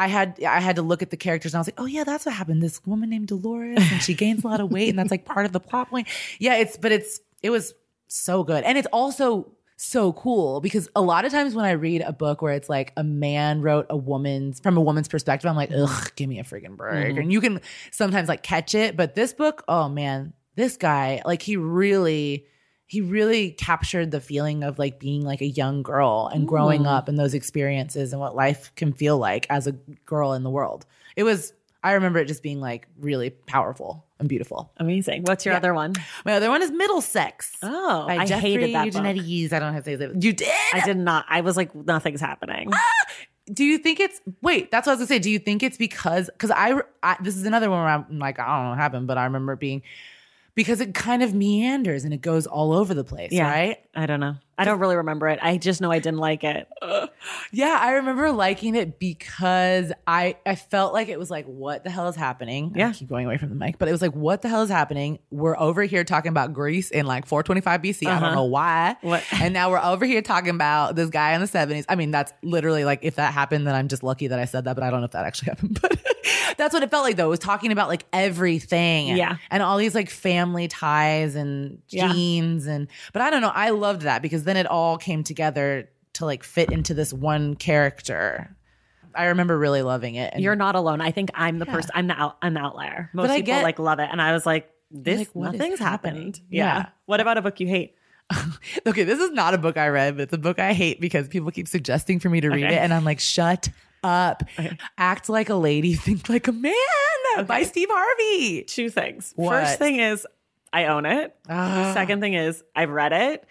I had I had to look at the characters and I was like, oh yeah, that's what happened. This woman named Dolores and she gains a lot of weight and that's like part of the plot point. Yeah, it's but it's it was so good. And it's also so cool because a lot of times when I read a book where it's like a man wrote a woman's from a woman's perspective, I'm like, ugh, give me a freaking break. Mm-hmm. And you can sometimes like catch it, but this book, oh man, this guy, like he really he really captured the feeling of like being like a young girl and growing mm. up and those experiences and what life can feel like as a girl in the world. It was I remember it just being like really powerful and beautiful. Amazing. What's your Yeah. other one? My other one is Middlesex. Oh, I Jeffrey hated that book. Eugenides. I don't have to say that. You did? I did not. I was like, nothing's happening. Ah! Do you think it's wait? That's what I was gonna say. Do you think it's because because I, I this is another one where I'm like I don't know what happened, but I remember being because it kind of meanders and it goes all over the place, Yeah. right? I don't know. I don't really remember it. I just know I didn't like it. Yeah, I remember liking it because I I felt like it was like what the hell is happening? Yeah. I keep going away from the mic, but it was like what the hell is happening? We're over here talking about Greece in like 425 BC. I don't know why. Uh-huh. What- And now we're over here talking about this guy in the 70s. I mean, that's literally like if that happened, then I'm just lucky that I said that, but I don't know if that actually happened. But that's what it felt like though. It was talking about like everything. Yeah. And all these like family ties and Yeah. and but I don't know. I loved that because then it all came together to like fit into this one character. I remember really loving it. And You're not alone. I think I'm the person. I'm the out, I'm the outlier. Most But I people get- like love it, and I was like, this Like, nothing's happened. Yeah. Yeah. What about a book you hate? okay, this is not a book I read, but it's a book I hate because people keep suggesting for me to read Okay. it, and I'm like, shut up. Act like a lady, think like a man by Steve Harvey. Two things. What? First thing is, I own it. Ah. Second thing is, I've read it.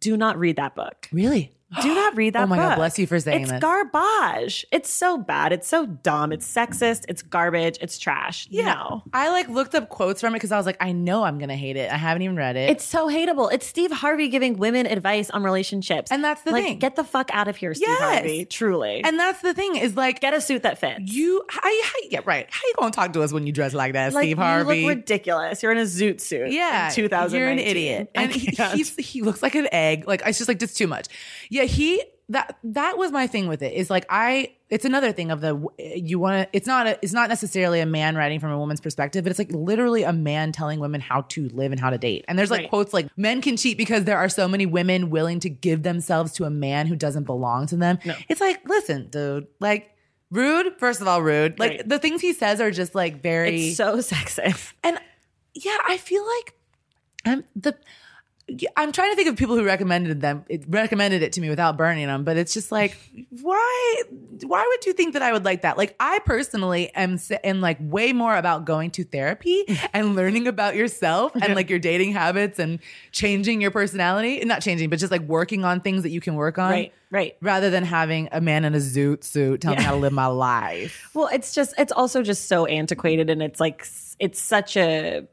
Do not read that book. Really? Do not read that Oh my God, bless you for saying that. it's garbage. It's so bad. It's so dumb. It's sexist. It's garbage. It's trash. No. I like looked up quotes from it because I was like, I know I'm gonna hate it. I haven't even read it. It's so hateable. It's Steve Harvey giving women advice on relationships. And that's the like, thing. Get the fuck out of here, Steve Yes. Harvey. Truly. and that's the thing is like get a suit that fits. you. How, how, yeah, right. How you gonna talk to us when you dress like that, like, Steve Harvey? You look ridiculous. You're in a zoot suit. Yeah, in 2000. You're an idiot, and he, he looks like an egg. Like it's just like just too much. Yeah, he that that was my thing with it. Is like I. It's another thing of the you want to. It's not a. It's not necessarily a man writing from a woman's perspective, but it's like literally a man telling women how to live and how to date. And there's like Right. quotes like men can cheat because there are so many women willing to give themselves to a man who doesn't belong to them. It's like listen, dude, like. Rude, first of all, rude. Like Right. the things he says are just like very it's so sexist. and yeah, I feel like I'm the. I'm trying to think of people who recommended them, it recommended it to me without burning them, but it's just like, why, why would you think that I would like that? Like, I personally am, am like way more about going to therapy and learning about yourself and like your dating habits and changing your personality, not changing, but just like working on things that you can work on, Right, right. Rather than having a man in a zoot suit telling me how to live my life. Well, it's just it's also just so antiquated and it's like it's such a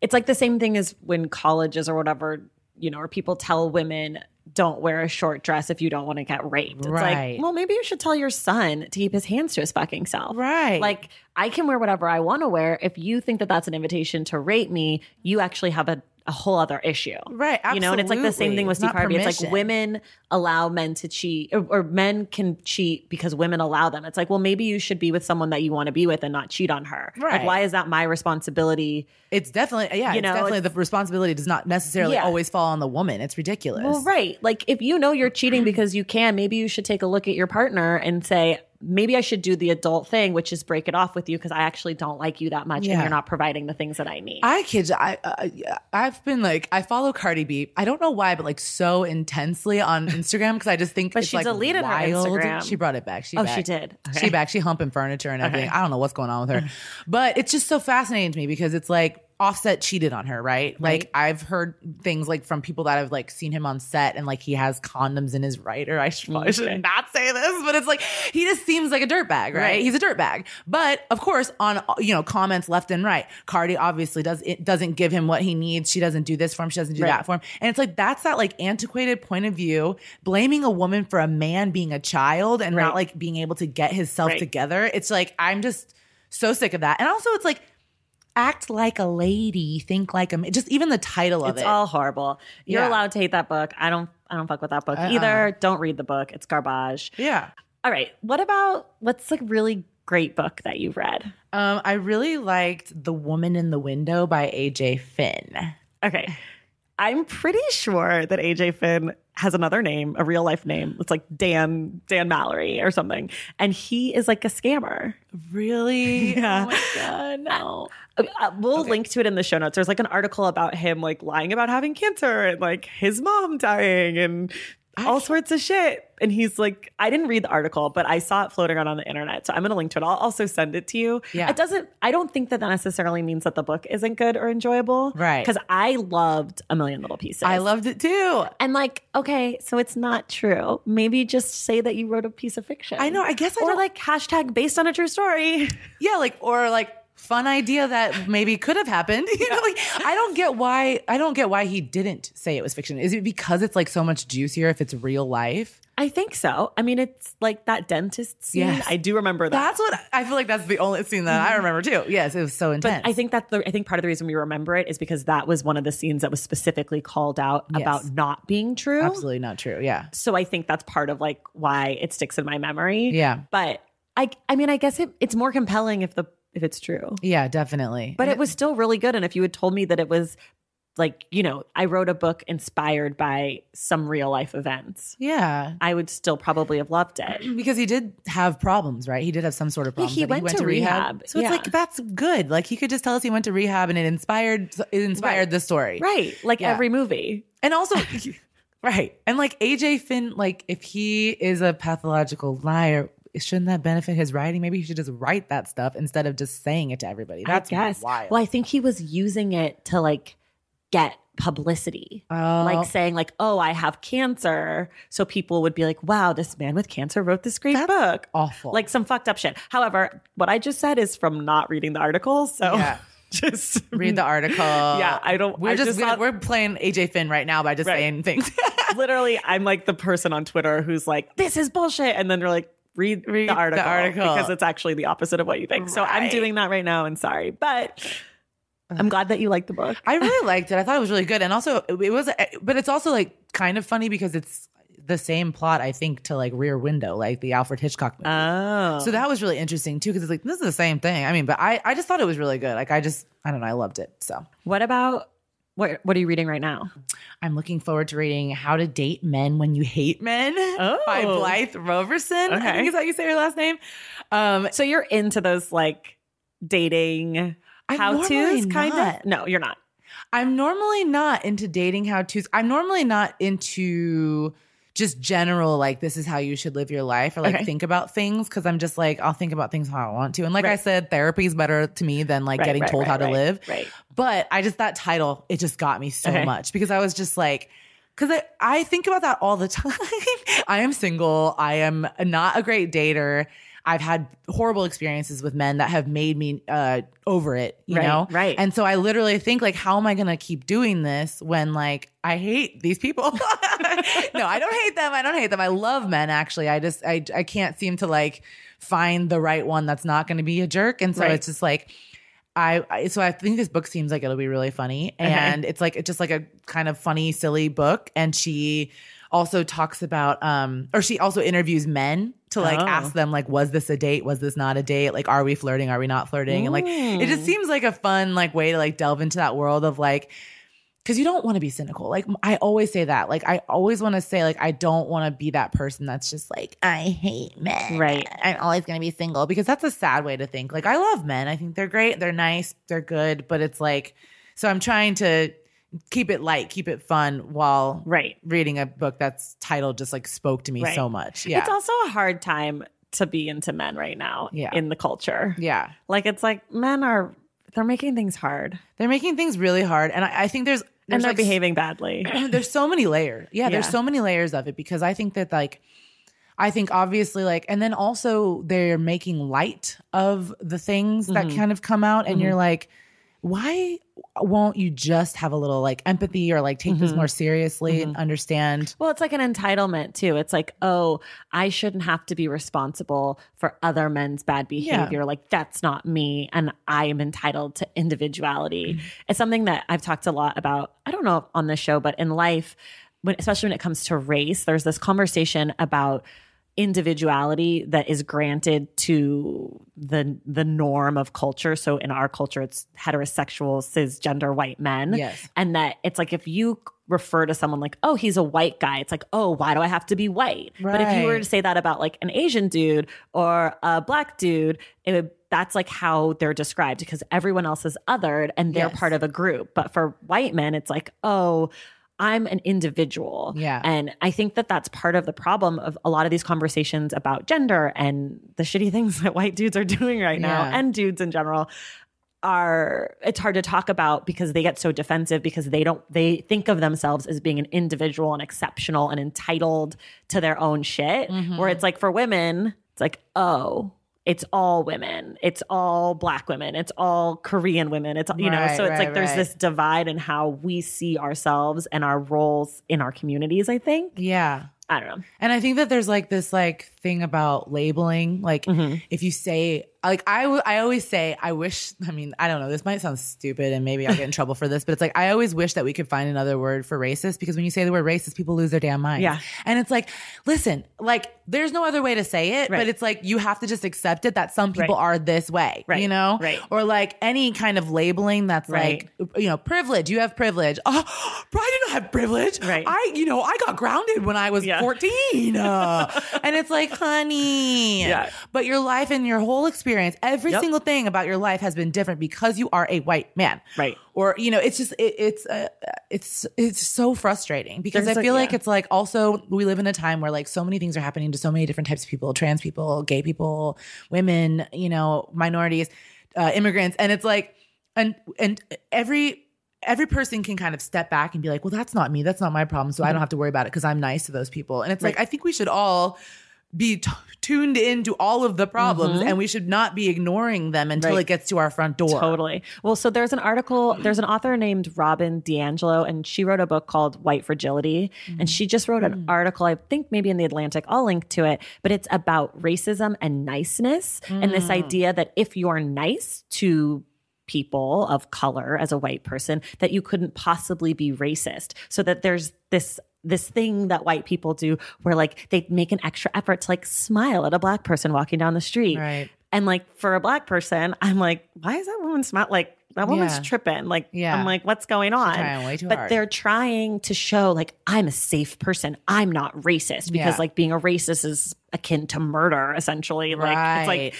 it's like the same thing as when colleges or whatever, you know, or people tell women don't wear a short dress if you don't want to get raped. It's Right. like, well, maybe you should tell your son to keep his hands to his fucking self. Right. Like, I can wear whatever I want to wear. If you think that that's an invitation to rape me, you actually have a, a whole other issue. Right, You know, and it's like the same thing with Steve Harvey. It's like women allow men to cheat, or, or men can cheat because women allow them. It's like, well, maybe you should be with someone that you want to be with and not cheat on her. Right. Like, why is that my responsibility? It's definitely yeah. You it's know, definitely the responsibility does not necessarily Yeah. always fall on the woman. It's ridiculous. Well, right. Like, if you know you're cheating because you can, maybe you should take a look at your partner and say, maybe I should do the adult thing, which is break it off with you because I actually don't like you that much and you're not providing the things that I need. I kid you, I, uh, I've been like, I follow Cardi B. I don't know why, but like so intensely on Instagram because I just think But she like deleted her wild. Instagram. She brought it back. She Oh, back. she did. Okay. She back. She humping furniture and everything. I don't know what's going on with her, but it's just so fascinating to me because it's like Offset cheated on her, right? Like I've heard things like from people that have like seen him on set and like he has condoms in his writer. I should, Okay. should not say this, but it's like he just seems like a dirtbag, right? Right. He's a dirtbag. But of course, on you know comments left and right, Cardi obviously does it doesn't give him what he needs. She doesn't do this for him. She doesn't do Right. that for him. And it's like that's that like antiquated point of view, blaming a woman for a man being a child and Right. not like being able to get himself Right. together. It's like I'm just so sick of that. And also, it's like act like a lady, think like a just even the title of it's it. all horrible. You're Yeah. allowed to hate that book. I don't I don't fuck with that book Uh-uh. either. Don't read the book. It's garbage. yeah. All right. What about what's a really great book that you've read? Um, I really liked The Woman in the Window by AJ Finn. Okay. I'm pretty sure that AJ Finn has another name, a real life name. It's like Dan Dan Mallory or something. And he is like a scammer. Really? Yeah. Oh my god, no. Uh, uh, we'll link to it in the show notes. There's like an article about him like lying about having cancer and like his mom dying and all sorts of shit. And he's like, I didn't read the article, but I saw it floating around on the internet. So I'm going to link to it. I'll also send it to you. Yeah. It doesn't, I don't think that that necessarily means that the book isn't good or enjoyable. Right. Because I loved A Million Little Pieces. I loved it too. And like, okay, so it's not true. Maybe just say that you wrote a piece of fiction. I know, I guess I or don't- like hashtag based on a true story. Yeah, like or like fun idea that maybe could have happened. You know, like I don't get why I don't get why he didn't say it was fiction. Is it because it's like so much juicier if it's real life? I think so. I mean, it's like that dentist scene. Yes. I do remember that. That's what I feel like that's the only scene that I mm-hmm. remember too. Yes, it was so intense. But I think that the I think part of the reason we remember it is because that was one of the scenes that was specifically called out Yes. about not being true. absolutely not true. Yeah. So I think that's part of like why it sticks in my memory. Yeah. But I I mean I guess it, it's more compelling if the if it's true. Yeah, definitely. But it was still really good. And if you had told me that it was like, you know, I wrote a book inspired by some real life events, yeah. I would still probably have loved it. Because he did have problems, right? He did have some sort of Yeah, problems. he went to rehab. So it's like that's good. Like he could just tell us he went to rehab and it inspired it inspired Right. the story. Right. Like Yeah. every movie. And also right. And like AJ Finn, like if he is a pathological liar, shouldn't that benefit his writing? Maybe he should just write that stuff instead of just saying it to everybody. That's I guess. wild. Well, I think he was using it to like get publicity. Oh. Like saying like, "Oh, I have cancer." So people would be like, "Wow, this man with cancer wrote this great book." awful. Like some fucked up shit. However, what I just said is from not reading the article, so Yeah. just read the article. Yeah, I don't- We're I just, just we're playing AJ Finn right now by just Right. saying things. literally I'm like the person on Twitter who's like, "This is bullshit," and then they're like, "Read, Read the, the article article. because it's actually the opposite of what you think." So I'm doing that right now, and sorry, but I'm glad that you liked the book. I really liked it. I thought it was really good, and also it was, but it's also like kind of funny because it's the same plot, I think, to like Rear Window, like the Alfred Hitchcock movie. Oh, so that was really interesting too, because it's like this is the same thing. I mean, but I, I just thought it was really good. Like I just, I don't know, I loved it. So what about what? What are you reading right now? I'm looking forward to reading How to Date Men When You Hate Men by Oh. Blythe Roberson. I think is how you say her last name. Um, So you're into those like dating how tos, kind of? No, you're not. I'm normally not into dating how to's. I'm normally not into just general like this is how you should live your life or like Okay. think about things because I'm just like I'll think about things how I want to. And like I said, therapy is better to me than like Right, getting right, told right, how to live. right. But I just that title it just got me so Okay. much because I was just like. Cause I, I think about that all the time. I am single. I am not a great dater. I've had horrible experiences with men that have made me uh, over it, you Right, know? right. And so I literally think like, how am I going to keep doing this when like I hate these people? no, I don't hate them. I don't hate them. I love men actually. I just, I, I can't seem to like find the right one that's not going to be a jerk. And so Right. it's just like, I, I so I think this book seems like it'll be really funny, and it's like it's just like a kind of funny, silly book. And she also talks about, um, or she also interviews men to like Oh. ask them like, was this a date? Was this not a date? Like, are we flirting? Are we not flirting? And like, it just seems like a fun like way to like delve into that world of like. because you don't want to be cynical. Like I always say that. Like I always want to say like I don't want to be that person that's just like I hate men. Right. I'm always gonna be single because that's a sad way to think. Like I love men. I think they're great. They're nice. They're good. But it's like so I'm trying to keep it light, keep it fun while Right. reading a book that's titled just like spoke to me Right. so much. Yeah. It's also a hard time to be into men right now Yeah. in the culture. yeah. Like it's like men are they're making things hard They're making things really hard. And I, I think there's, and they're like behaving badly. there's so many layers. Yeah, there's so many layers of it because I think that like I think obviously like and then also they're making light of the things that mm-hmm. kind of come out and you're mm-hmm. like why won't you just have a little like empathy or like take this mm-hmm. more seriously and mm-hmm. understand Well, it's like an entitlement too. It's like, oh, I shouldn't have to be responsible for other men's bad behavior. Like that's not me, and I am entitled to individuality. Mm-hmm. It's something that I've talked a lot about. I don't know on this show, but in life, when especially when it comes to race, there's this conversation about individuality that is granted to the the norm of culture. So in our culture, it's heterosexual, cisgender white men. Yes. And that it's like if you refer to someone like, oh, he's a white guy, it's like, oh, why do I have to be white? But if you were to say that about like an Asian dude or a black dude, it would that's like how they're described because everyone else is othered and they're Yes. part of a group. But for white men, it's like, oh, I'm an individual. Yeah. And I think that that's part of the problem of a lot of these conversations about gender and the shitty things that white dudes are doing right now Yeah. and dudes in general are it's hard to talk about because they get so defensive because they don't they think of themselves as being an individual and exceptional and entitled to their own shit mm-hmm. where it's like for women it's like oh it's all women it's all black women it's all korean women it's you know Right, so it's right, like there's right. this divide in how we see ourselves and our roles in our communities i think yeah i don't know And I think that there's like this like thing about labeling. Like Mm-hmm. if you say like I w- I always say I wish I mean I don't know this might sound stupid and maybe I'll get in trouble for this but it's like I always wish that we could find another word for racist because when you say the word racist people lose their damn mind Yeah. And it's like listen like there's no other way to say it Right. but it's like you have to just accept it that some people Right. are this way. Right. You know? Right. Or like any kind of labeling that's like you know privilege you have privilege. Oh, I did not have privilege. Right. I you know I got grounded when I was Yeah. 14. Uh, and it's like, honey. Yeah. But your life and your whole experience, every Yep. single thing about your life has been different because you are a white man. Right. Or, you know, it's just, it, it's, uh, it's, it's so frustrating because There's I feel like yeah. it's like also we live in a time where like so many things are happening to so many different types of people, trans people, gay people, women, you know, minorities, uh, immigrants. And it's like, and, and every, every person can kind of step back and be like, well, that's not me. That's not my problem. So I don't have to worry about it because I'm nice to those people. And it's like, I think we should all be t- tuned into all of the problems mm-hmm. and we should not be ignoring them until Right. it gets to our front door. Totally. Well, so there's an article, there's an author named Robin DiAngelo, and she wrote a book called White Fragility. And mm. she just wrote an mm. article, I think maybe in the Atlantic, I'll link to it, but it's about racism and niceness and this mm. idea that if you're nice to people of color as a white person that you couldn't possibly be racist so that there's this this thing that white people do where like they make an extra effort to like smile at a black person walking down the street Right. and like for a black person, I'm like, why is that woman smile? Like that woman's Yeah. tripping. Like, Yeah. I'm like, what's going on? trying way too but hard. they're trying to show like I'm a safe person. I'm not racist because Yeah. like being a racist is akin to murder, essentially. Like it's Right. like,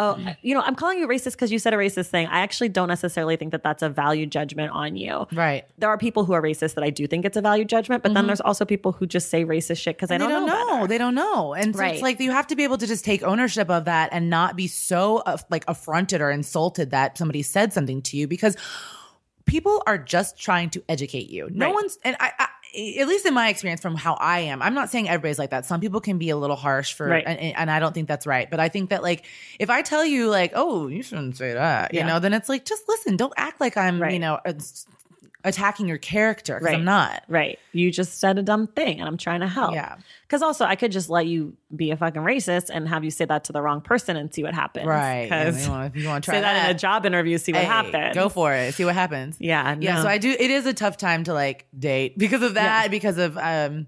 oh, you know, I'm calling you racist because you said a racist thing. I actually don't necessarily think that that's a value judgment on you. Right. There are people who are racist that I do think it's a value judgment, but then there's also people who just say racist shit because they Mm-hmm. They don't, don't know. know. They don't know. And so Right. it's like you have to be able to just take ownership of that and not be so uh, like affronted or insulted that somebody said something to you because people are just trying to educate you. No Right. one's and I, I at least in my experience from how I am, I'm not saying everybody's like that. Some people can be a little harsh for, Right. and, and I don't think that's right. But I think that like, if I tell you like, oh, you shouldn't say that, you know, then it's like, just listen. Don't act like I'm, you know, uh, attacking your character because Right. I'm not. Right. You just said a dumb thing and I'm trying to help. Yeah. Because also, I could just let you be a fucking racist and have you say that to the wrong person and see what happens. Right. Because wanna- if you want to try say that, in a job interview, see what Hey, happens. Go for it. See what happens. Yeah. Yeah. So I do. It is a tough time to like date because of that. Because of um,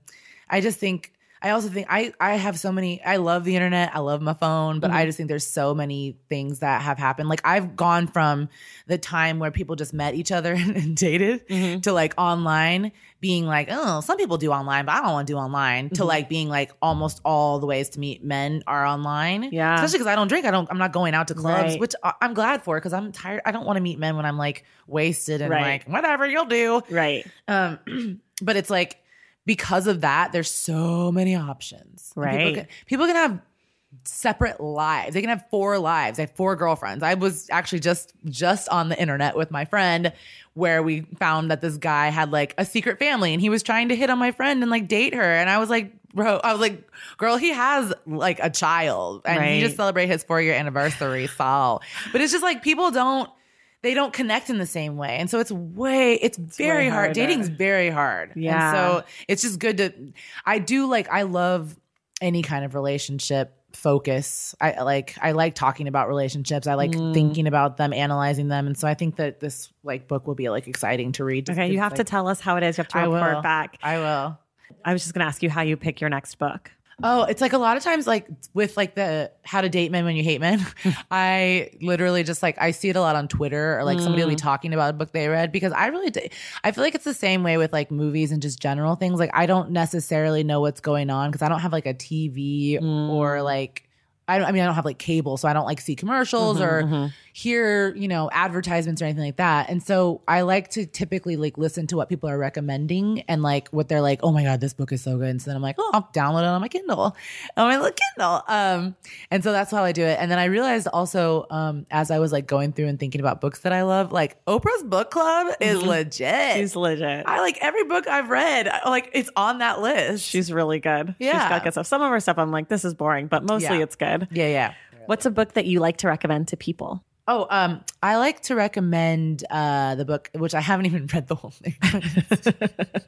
I just think I also think I I have so many. I love the internet. I love my phone, but Mm-hmm. I just think there's so many things that have happened. Like I've gone from the time where people just met each other and dated Mm-hmm. to like online being like, oh, some people do online, but I don't want to do online. Mm-hmm. To like being like almost all the ways to meet men are online. Yeah. especially because I don't drink. I don't. I'm not going out to clubs, Right. which I- I'm glad for because I'm tired. I don't want to meet men when I'm like wasted and Right. like whatever you'll do. Right. Um, but it's like because of that, there's so many options. Right. People can, people can have separate lives. They can have four lives. I have four girlfriends. I was actually just just on the internet with my friend where we found that this guy had like a secret family and he was trying to hit on my friend and like date her. And I was like, bro, I was like, girl, he has like a child and Right. he just celebrated his four year anniversary. So, but it's just like people don't they don't connect in the same way. And so it's way, it's very way hard. Dating's very hard. Yeah. And so it's just good to, I do like, I love any kind of relationship focus. I like, I like talking about relationships. I like Mm. thinking about them, analyzing them. And so I think that this like book will be like exciting to read. Okay. You have to tell us how it is. You have to I report will. back. I will. I was just going to ask you how you pick your next book. Oh, it's like a lot of times, like with like the how to date men when you hate men. I literally just like I see it a lot on Twitter or like somebody will be mm. talking about a book they read because I really, d- I feel like it's the same way with like movies and just general things. Like I don't necessarily know what's going on because I don't have like a TV or mm. like. I, don't, I mean, I don't have like cable, so I don't like see commercials mm-hmm, or mm-hmm. Hear, you know, advertisements or anything like that. And so I like to typically like listen to what people are recommending and like what they're like, oh my God, this book is so good. And so then I'm like, oh, I'll download it on my Kindle, on my little Kindle. Um, and so that's how I do it. And then I realized also, um, as I was like going through and thinking about books that I love, like Oprah's book club is legit. She's legit. I like every book I've read, I- like it's on that list. She's really good. Yeah. She's got good stuff. Some of her stuff I'm like, this is boring, but mostly Yeah. it's good. yeah, yeah. What's a book that you like to recommend to people? Oh, um, I like to recommend uh the book, which I haven't even read the whole thing,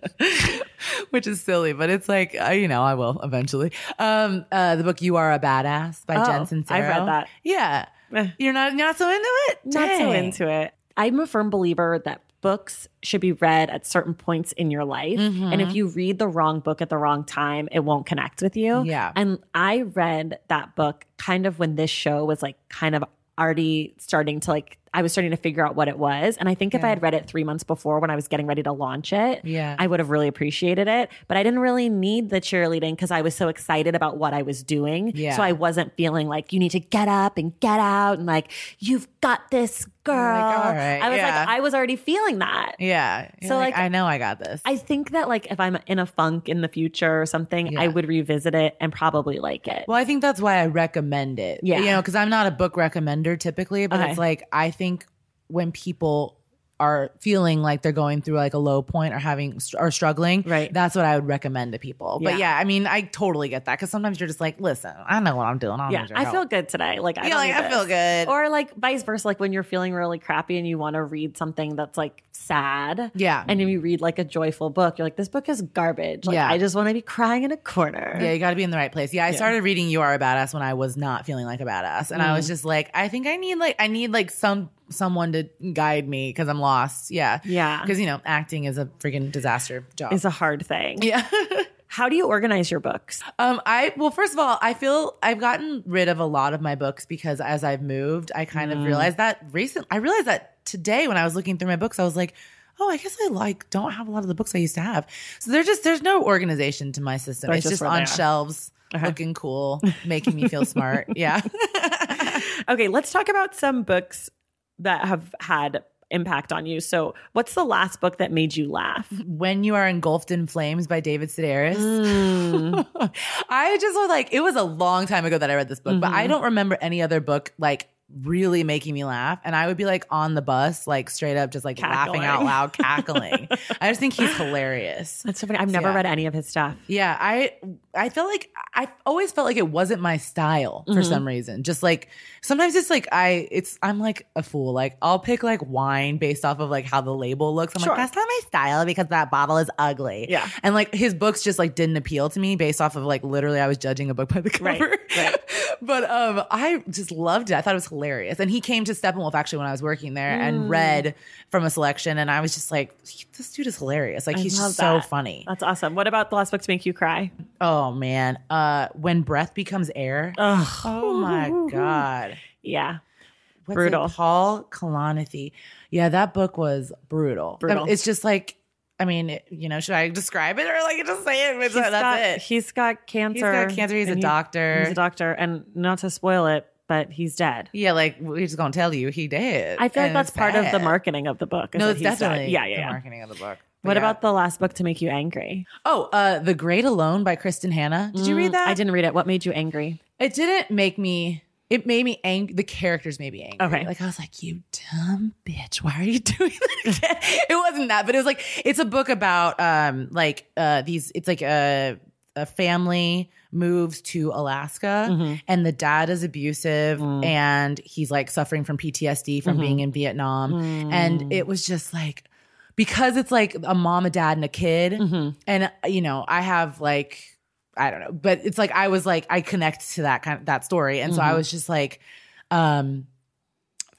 which is silly, but it's like uh, you know I will eventually. Um, uh, the book "You Are a Badass" by Oh, Jen Sincero. I've read that. Yeah, Eh. you're not you're not so into it. Not so into it. I'm a firm believer that books should be read at certain points in your life. Mm-hmm. And if you read the wrong book at the wrong time, it won't connect with you. Yeah. And I read that book kind of when this show was like kind of already starting to like I was starting to figure out what it was. And I think if I had read it three months before when I was getting ready to launch it, Yeah. I would have really appreciated it. But I didn't really need the cheerleading because I was so excited about what I was doing. Yeah. So I wasn't feeling like you need to get up and get out and like you've got this girl. all right, I was yeah. like, I was already feeling that. Yeah. You're So, like, I know I got this. I think that like if I'm in a funk in the future or something, Yeah. I would revisit it and probably like it. Well, I think that's why I recommend it. Yeah. You know, because I'm not a book recommender typically, but Okay. it's like I think when people are feeling like they're going through like a low point or having or struggling, Right. That's what I would recommend to people. But Yeah. yeah, I mean, I totally get that because sometimes you're just like, listen, I know what I'm doing. I don't yeah, I help. feel good today. Like I Yeah, like, I feel good. Or like vice versa, like when you're feeling really crappy and you want to read something that's like sad. Yeah. And you read like a joyful book, you're like, this book is garbage. Like Yeah. I just want to be crying in a corner. Yeah, you got to be in the right place. Yeah, I started reading "You Are a Badass" when I was not feeling like a badass, and I Mm. was just like, I think I need like I need like some someone to guide me because I'm lost. Yeah, Yeah. because you know acting is a freaking disaster job. It's a hard thing. yeah. How do you organize your books? Um, I well, first of all, I feel I've gotten rid of a lot of my books because as I've moved, I kind Mm. of realized that recent. I realized that today when I was looking through my books, I was like, oh, I guess I like don't have a lot of the books I used to have. So there's just there's no organization to my system. They're it's just just, on shelves, looking cool, making me feel smart. Yeah. Okay, let's talk about some books that have had impact on you. So, what's the last book that made you laugh? when you are engulfed in flames by David Sedaris. Mm. I just was like, it was a long time ago that I read this book, but Mm-hmm. I don't remember any other book like really making me laugh. And I would be like on the bus, like straight up, just like laughing out loud, cackling. I just think he's hilarious. That's so funny. I've never Yeah. read any of his stuff. Yeah, I I felt like I always felt like it wasn't my style for Mm-hmm. some reason. Just like sometimes it's like I it's I'm like a fool. Like I'll pick like wine based off of like how the label looks. I'm Sure. like that's not my style because that bottle is ugly. Yeah. and like his books just like didn't appeal to me based off of like literally I was judging a book by the Right, cover. right. but um, I just loved it. I thought it was hilarious. And he came to Steppenwolf actually when I was working there Mm. and read from a selection, and I was just like, this dude is hilarious. Like I he's just so funny. That's awesome. What about the last book to make you cry? Oh man. Uh when breath becomes air. Ugh. Oh my god. Yeah. What's Brutal. It? Paul Kalanithi. Yeah, that book was brutal. Brutal. It's just like I mean, you know, should I describe it or like just say it? He's That's got, it. He's got cancer. got cancer. He's a he- doctor. He's a doctor. And not to spoil it, but he's dead. Yeah, like we're just gonna tell you he did. I feel like And that's part of the marketing of the book. No, it's he's dead. definitely Yeah, yeah, the yeah. marketing of the book. What yeah. about the last book to make you angry? Oh, uh The Great Alone by Kristin Hannah. Did you Mm, read that? I didn't read it. What made you angry? It didn't make me. It made me angry. The characters made me angry. Okay. Like I was like, you dumb bitch. Why are you doing that again? it wasn't that, but it was like it's a book about um like uh these. It's like a a family moves to Alaska Mm-hmm. and the dad is abusive Mm. and he's like suffering from PTSD from Mm-hmm. being in Vietnam Mm. and it was just like because it's like a mom a dad and a kid Mm-hmm. and you know I have like I don't know, but it's like I was like I connect to that kind of that story, and so Mm-hmm. I was just like um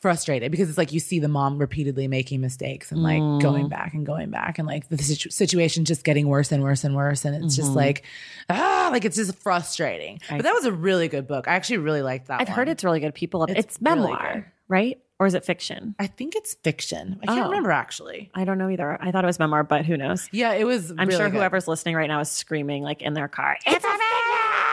frustrated because it's like you see the mom repeatedly making mistakes and like Mm. going back and going back and like the situ- situation just getting worse and worse and worse and it's just Mm-hmm. like ah like it's just frustrating. but that was a really good book. I actually really liked that. I've heard it's really good. People. It's It's memoir, good. right? Or is it fiction? I think it's fiction. I can't Oh. remember actually. I don't know either. I thought it was memoir, but who knows? Yeah, it was. I'm really sure good. whoever's listening right now is screaming like in their car. It's a fiction.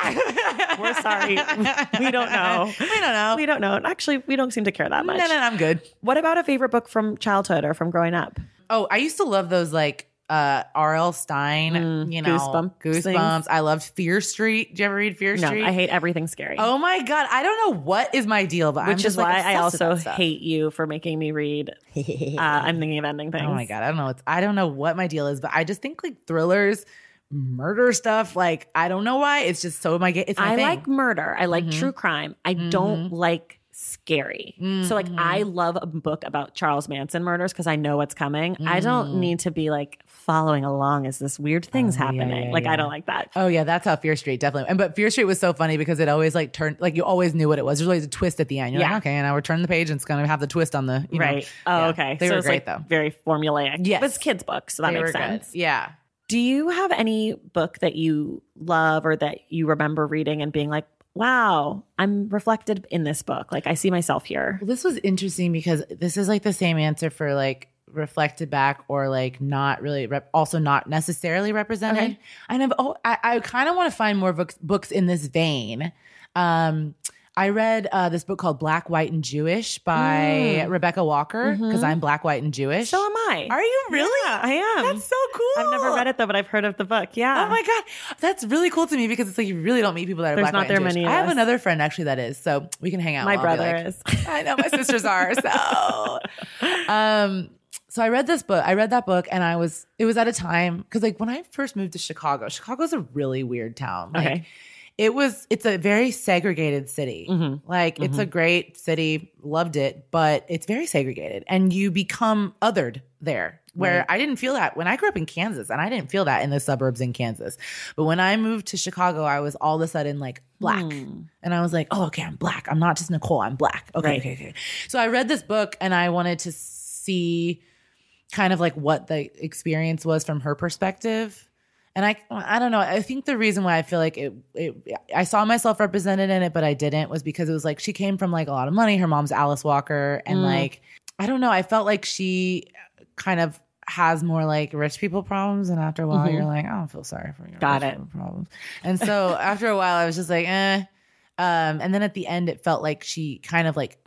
We're sorry. We don't know. We don't know. We don't know. Actually, we don't seem to care that much. no, no, I'm good. What about a favorite book from childhood or from growing up? Oh, I used to love those like uh R.L. Stine, you know, Goosebumps Goosebumps. things. I loved Fear Street. Did you ever read Fear No, Street? I hate everything scary. Oh my god, I don't know what is my deal, but I'm which just is like, why I also hate you for making me read. uh, I'm thinking of ending things. Oh my god, I don't know. It's, I don't know what my deal is, but I just think like thrillers, murder stuff. Like I don't know why. It's just so my. It's my I thing. like murder. I Mm-hmm. like true crime. I don't like scary. So like Mm-hmm. I love a book about Charles Manson murders because I know what's coming. I Mm. don't need to be like following along as this weird thing's happening. Oh, yeah, like yeah. I don't like that. Oh yeah, that's how Fear Street definitely. And but Fear Street was so funny because it always like turned like you always knew what it was. There's always a twist at the end. You're Yeah. like, okay, now we're turning the page and it's gonna have the twist on the you know. right. Oh, Yeah. okay. They so were great like though. very formulaic. Yeah, But it's kids' books, so that They makes were good. sense. Yeah. Do you have any book that you love or that you remember reading and being like, wow, I'm reflected in this book. Like I see myself here. Well, this was interesting because this is like the same answer for like reflected back or like not really rep- also not necessarily represented. Okay. And I've oh, I, I kind of want to find more books books in this vein. Um, I read uh, this book called Black, White, and Jewish by Rebecca Walker because I'm Black, White, and Jewish. So am I. Are you really? Yeah, I am. That's so cool. I've never read it though, but I've heard of the book. Yeah. Oh my god, that's really cool to me because it's like you really don't meet people that are There's black, not white, there and many Jewish. I have us. another friend actually that is, so we can hang out. My brother like- is. I know my sisters are. So, um, so I read this book. I read that book, and I was. It was at a time because like when I first moved to Chicago, Chicago's a really weird town. Like, Okay. It was. It's a very segregated city. Mm-hmm. Like it's a great city. Loved it, but it's very segregated, and you become othered there. Where I didn't feel that when I grew up in Kansas, and I didn't feel that in the suburbs in Kansas. But when I moved to Chicago, I was all of a sudden like black, and I was like, "Oh, okay, I'm black. I'm not just Niccole. I'm black." Okay, Right. okay, okay. So I read this book, and I wanted to see kind of like what the experience was from her perspective. And I, I don't know. I think the reason why I feel like it, it, I saw myself represented in it, but I didn't, was because it was like she came from like a lot of money. Her mom's Alice Walker, and like I don't know. I felt like she kind of has more like rich people problems, and after a while, you're like, I don't feel sorry for your Got it. problems. And so after a while, I was just like, eh. Um, and then at the end, it felt like she kind of like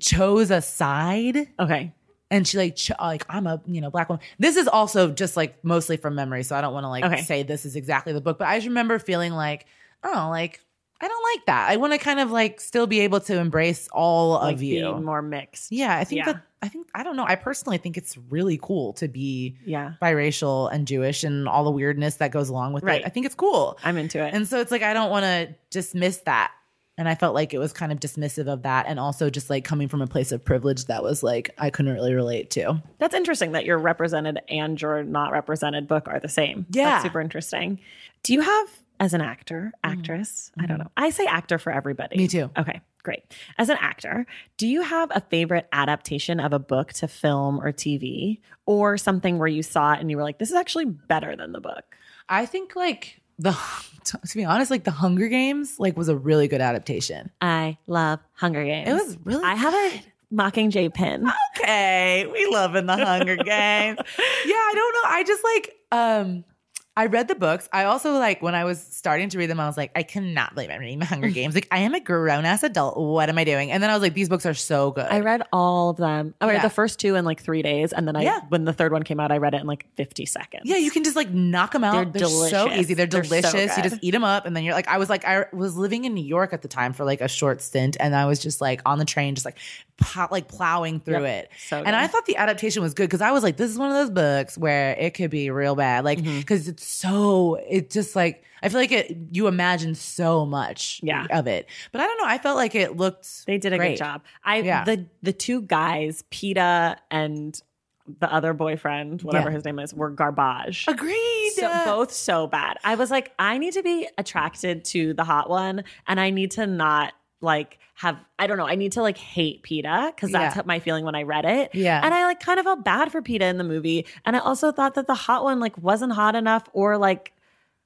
chose a side Okay. And she like ch- uh, like I'm a you know black woman. This is also just like mostly from memory, so I don't want to like Okay. say this is exactly the book, but I just remember feeling like oh like I don't like that. I want to kind of like still be able to embrace all Like of you. more mixed. yeah, I think Yeah. that I think I don't know. I personally think it's really cool to be Yeah. biracial and Jewish and all the weirdness that goes along with Right. it. I think it's cool. I'm into it. And so it's like I don't want to dismiss that. And I felt like it was kind of dismissive of that and also just like coming from a place of privilege that was like I couldn't really relate to. That's interesting that your represented and your not represented book are the same. Yeah. That's super interesting. Do you have, as an actor, mm-hmm. actress, I mm-hmm. don't know. I say actor for everybody. Me too. Okay, great. As an actor, do you have a favorite adaptation of a book to film or TV or something where you saw it and you were like, this is actually better than the book? I think like the to, be honest, like the Hunger Games, like was a really good adaptation. I love Hunger Games. It was really I have a Mockingjay pin. Okay, we love in the Hunger Games. yeah, I don't know. I just like um I read the books. I also like when I was starting to read them, I was like, I cannot believe I'm reading the Hunger Games. Like, I am a grown ass adult. What am I doing? And then I was like, these books are so good. I read all of them. I read Yeah. the first two in like three days, and then I Yeah. when the third one came out, I read it in like fifty seconds. yeah, you can just like knock them out. They're They're, so easy. They're They're so delicious. you just eat them up, and then you're like, I was like, I was living in New York at the time for like a short stint, and I was just like on the train, just like plow, like plowing through Yep. it. So and. I thought the adaptation was good because I was like, this is one of those books where it could be real bad, like Mm-hmm. because it's so it just like I feel like it you imagine so much Yeah. of it, but I don't know. I felt like it looked They did a great. good job. I Yeah. the the two guys, Peeta and the other boyfriend, whatever Yeah. his name is, were garbage. Agreed. So, both so bad. I was like, I need to be attracted to the hot one, and I need to not like have. I don't know. I need to like hate Peeta because that's Yeah. my feeling when I read it. Yeah. and I like kind of felt bad for Peeta in the movie, and I also thought that the hot one like wasn't hot enough, or like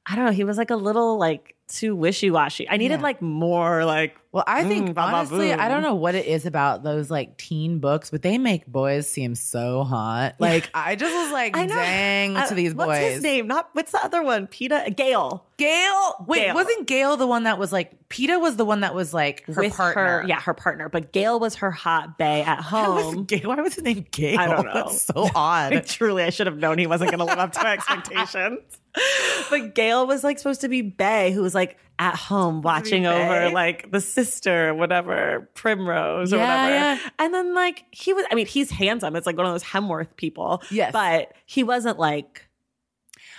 I don't know. He was like a little like too wishy washy. I needed Yeah. like more like. Well, I think Mm, honestly, I don't know what it is about those like teen books, but they make boys seem so hot. Like I just was like, I know. dang Uh, to these boys. What's his name? Not what's the other one? Peeta Gale. Gale. Wait, Gale. wasn't Gale the one that was like Peeta was the one that was like her with partner? her, yeah, her partner. But Gale was her hot bay at Why was, home. Gale, why was his name Gale? I don't know. That's so odd. Truly, I should have known he wasn't going to live up to my expectations. But Gale was like supposed to be Bay, who was like at home watching over like the sister, whatever, Primrose or Yeah, whatever. yeah. And then like he was, I mean, he's handsome. It's like one of those Hemsworth people. Yes. But he wasn't like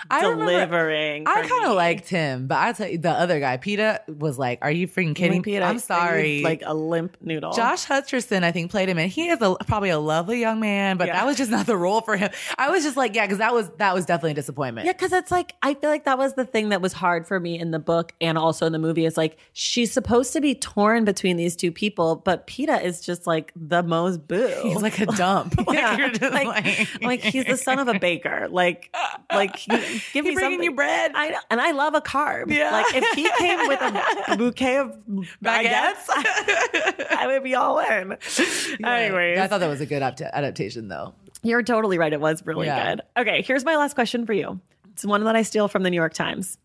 I remember- delivering. I kind of liked him, but I tell you, the other guy, Peeta, was like, "Are you freaking kidding Like, me?" I'm sorry. Like a limp noodle. Josh Hutcherson, I think, played him, and he is a, probably a lovely young man, but Yeah. that was just not the role for him. I was just like, yeah, because that was that was definitely a disappointment. Yeah, because it's like I feel like that was the thing that was hard for me in the book and also in the movie. Is like she's supposed to be torn between these two people, but Peeta is just like the most boo. He's like a dump. Like, yeah, you're just like, like, like he's the son of a baker. Like, like you- give He me bringing something. you bread. I know, and I love a carb. Yeah. Like if he came with a bouquet of baguettes, I would be all in. Anyways, I thought that was a good apt- adaptation, though. you're totally right. It was really Yeah. good. Okay, here's my last question for you. It's one that I steal from the New York Times.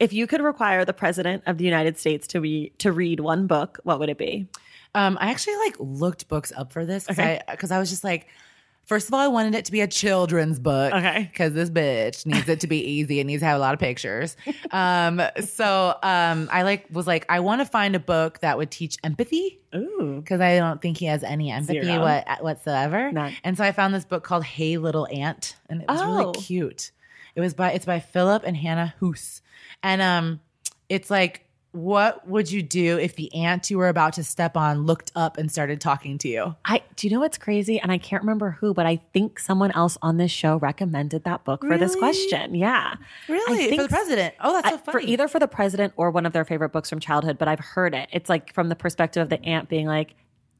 If you could require the president of the United States to be to read one book, what would it be? Um, I actually like looked books up for this because Okay. I because I was just like, first of all, I wanted it to be a children's book. Okay. Because this bitch needs it to be easy. It needs to have a lot of pictures. um, so um, I like was like, I want to find a book that would teach empathy. Ooh. because I don't think he has any empathy what, whatsoever. None. And so I found this book called Hey Little Ant, and it was Oh. really cute. It was by it's by Phillip and Hannah Hoose, and um, it's like. What would you do if the ant you were about to step on looked up and started talking to you? I do you know what's crazy? And I can't remember who, but I think someone else on this show recommended that book for this question. Yeah. Really? I think For the president? Oh, that's so I- funny. for either for the president or one of their favorite books from childhood, but I've heard it. It's like from the perspective of the ant being like,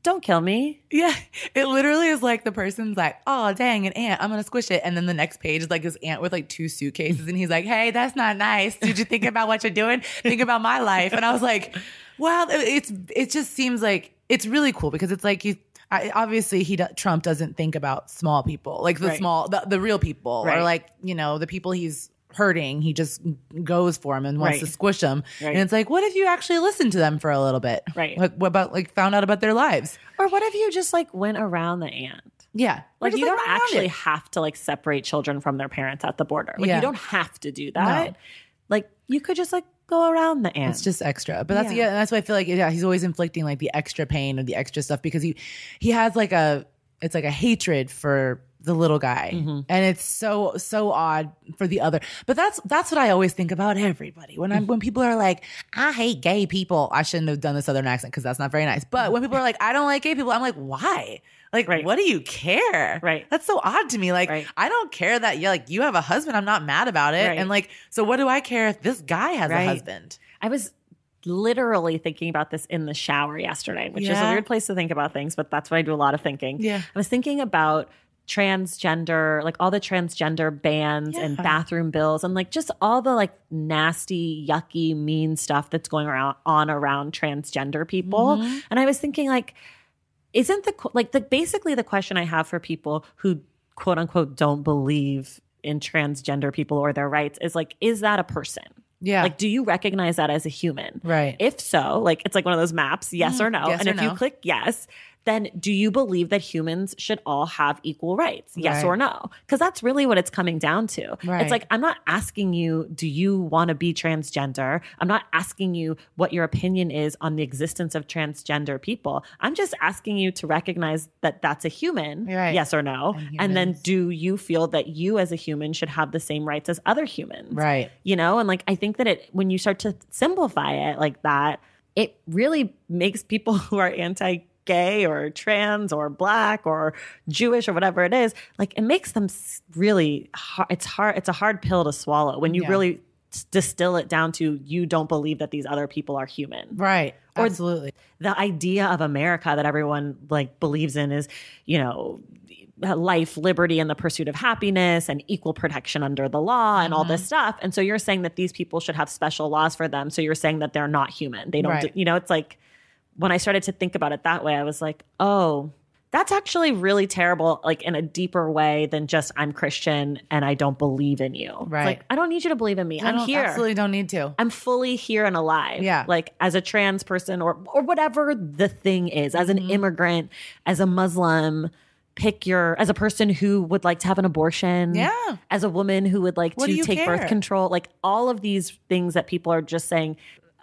"Don't kill me." Yeah, it literally is like the person's like, "Oh, dang, an ant! I'm gonna squish it," and then the next page is like this ant with like two suitcases, and he's like, "Hey, that's not nice. Did you think about what you're doing? Think about my life." And I was like, well, it's it just seems like it's really cool because it's like you." I, obviously, he Trump doesn't think about small people, like the Right. small, the, the real people, Right. or like you know the people he's hurting. He just goes for them and wants Right. to squish them. Right. And it's like, what if you actually listened to them for a little bit? Right. Like, what about like found out about their lives? Or what if you just like went around the ant? Yeah. Like you don't actually it. have to like separate children from their parents at the border. Like Yeah. you don't have to do that. No. Like you could just like go around the ant. It's just extra, but that's Yeah. yeah. that's why I feel like yeah, he's always inflicting like the extra pain or the extra stuff because he he has like a it's like a hatred for the little guy, Mm-hmm. and it's so so odd for the other. But that's that's what I always think about everybody when I'm when people are like, I hate gay people. I shouldn't have done this southern accent because that's not very nice. But when people are like, I don't like gay people, I'm like, why? Like, Right. what do you care? Right. That's so odd to me. Like, Right. I don't care that you like you have a husband. I'm not mad about it. Right. And like, so what do I care if this guy has a husband? I was literally thinking about this in the shower yesterday, which is a weird place to think about things, but that's what I do a lot of thinking. Yeah. I was thinking about transgender, like all the transgender bans and bathroom bills and like just all the like nasty, yucky, mean stuff that's going around on around transgender people. Mm-hmm. And I was thinking like isn't the like the basically the question I have for people who quote unquote don't believe in transgender people or their rights is like is that a person? Yeah. Like do you recognize that as a human? Right. If so, like it's like one of those maps, yes or no. Yes and or if you click yes, then do you believe that humans should all have equal rights? Yes Right. or no? Because that's really what it's coming down to. Right. It's like, I'm not asking you, do you want to be transgender? I'm not asking you what your opinion is on the existence of transgender people. I'm just asking you to recognize that that's a human, Right. yes or no? And And, then do you feel that you as a human should have the same rights as other humans? Right. you know and like i think that it when you start to simplify it like that it really makes people who are anti-gay or trans or black or jewish or whatever it is like it makes them really hard it's hard it's a hard pill to swallow when you Yeah. really distill it down to you don't believe that these other people are human Right. Or- Absolutely. the idea of America that everyone like believes in is, you know, life, liberty, and the pursuit of happiness and equal protection under the law and all Mm-hmm. this stuff. And so you're saying that these people should have special laws for them. So you're saying that they're not human. They don't, Right. do, you know, it's like when I started to think about it that way, I was like, oh, that's actually really terrible, like in a deeper way than just I'm Christian and I don't believe in you. Right. Like, I don't need you to believe in me. I I'm here. Absolutely don't need to. I'm fully here and alive. Yeah. Like as a trans person or or whatever the thing is, as an Mm-hmm. immigrant, as a Muslim, pick your as a person who would like to have an abortion. Yeah. As a woman who would like What to take birth control. Like all of these things that people are just saying,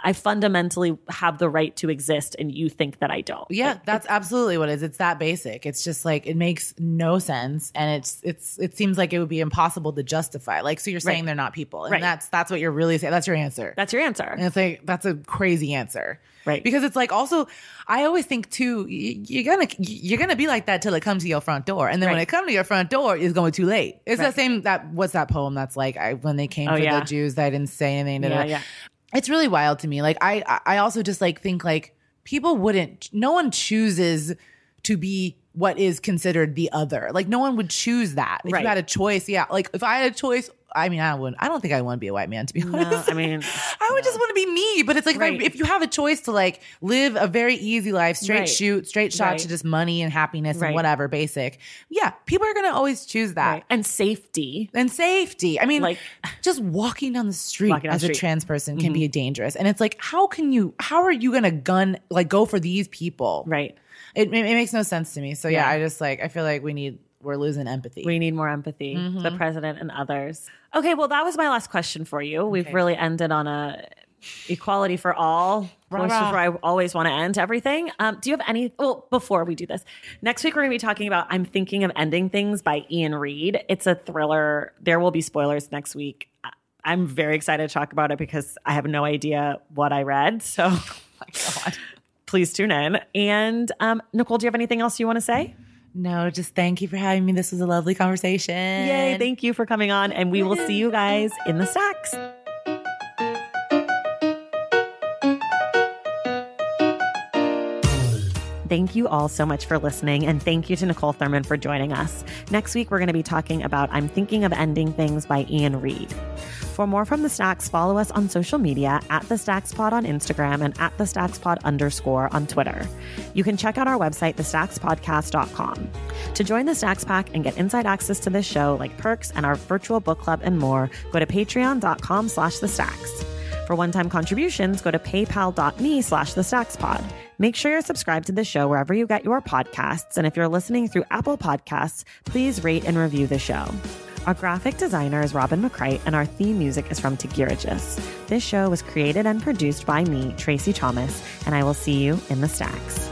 I fundamentally have the right to exist and you think that I don't. Yeah, Like, that's absolutely what it is. It's that basic. It's just like it makes no sense, and it's it's it seems like it would be impossible to justify. Like, so you're saying Right. they're not people, and Right. that's that's what you're really saying. That's your answer. that's your answer. and it's like that's a crazy answer, Right. Because it's like also, I always think too, you're gonna you're gonna be like that till it comes to your front door, and then when it comes to your front door, it's going too late. It's Right. the same that what's that poem that's like I, when they came Oh, for yeah. the Jews, I didn't say anything. Yeah, yeah. It's really wild to me. Like I, I also just like think like people wouldn't. No one chooses to be what is considered the other. Like no one would choose that. If Right. you had a choice, yeah. Like if I had a choice, I mean, I wouldn't. I don't think I want to be a white man. To be honest. No, I mean, I would just want to be me. But it's like if, I, if you have a choice to like live a very easy life, straight Right. shoot, straight shot Right. to just money and happiness Right. and whatever, basic. Yeah, people are gonna always choose that. right. and safety. And safety. I mean, Like- just walking down the street down as the a trans person can be mm-hmm. dangerous. And it's like, how can you? How are you gonna gun like go for these people? Right. It, it, it makes no sense to me. So yeah, Yeah. I just like I feel like we need we're losing empathy. We need more empathy, Mm-hmm. the president and others. Okay, well, that was my last question for you. We've Okay. really ended on a equality for all, which is where I always want to end everything. Um, do you have any? Well, before we do this, next week we're going to be talking about "I'm Thinking of Ending Things" by Iain Reid. It's a thriller. There will be spoilers next week. I'm very excited to talk about it because I have no idea what I read. So, God. please tune in. And um, Niccole, do you have anything else you want to say? No, just thank you for having me. This was a lovely conversation. Yay, thank you for coming on, and we will see you guys in the stacks. Thank you all so much for listening, and thank you to Niccole Thurman for joining us. Next week, we're going to be talking about I'm Thinking of Ending Things by Iain Reid. For more from The Stacks, follow us on social media at The Stacks Pod on Instagram and at The Stacks Pod underscore on Twitter. You can check out our website, thestackspodcast.com. To join the Stacks Pack and get inside access to this show, like perks and our virtual book club and more, go to patreon.com slash The Stacks. For one-time contributions, go to paypal.me slash the stacks pod. Make sure you're subscribed to the show wherever you get your podcasts. And if you're listening through Apple Podcasts, please rate and review the show. Our graphic designer is Robin McCrite, and our theme music is from Tegirigis. This show was created and produced by me, Traci Thomas, and I will see you in the stacks.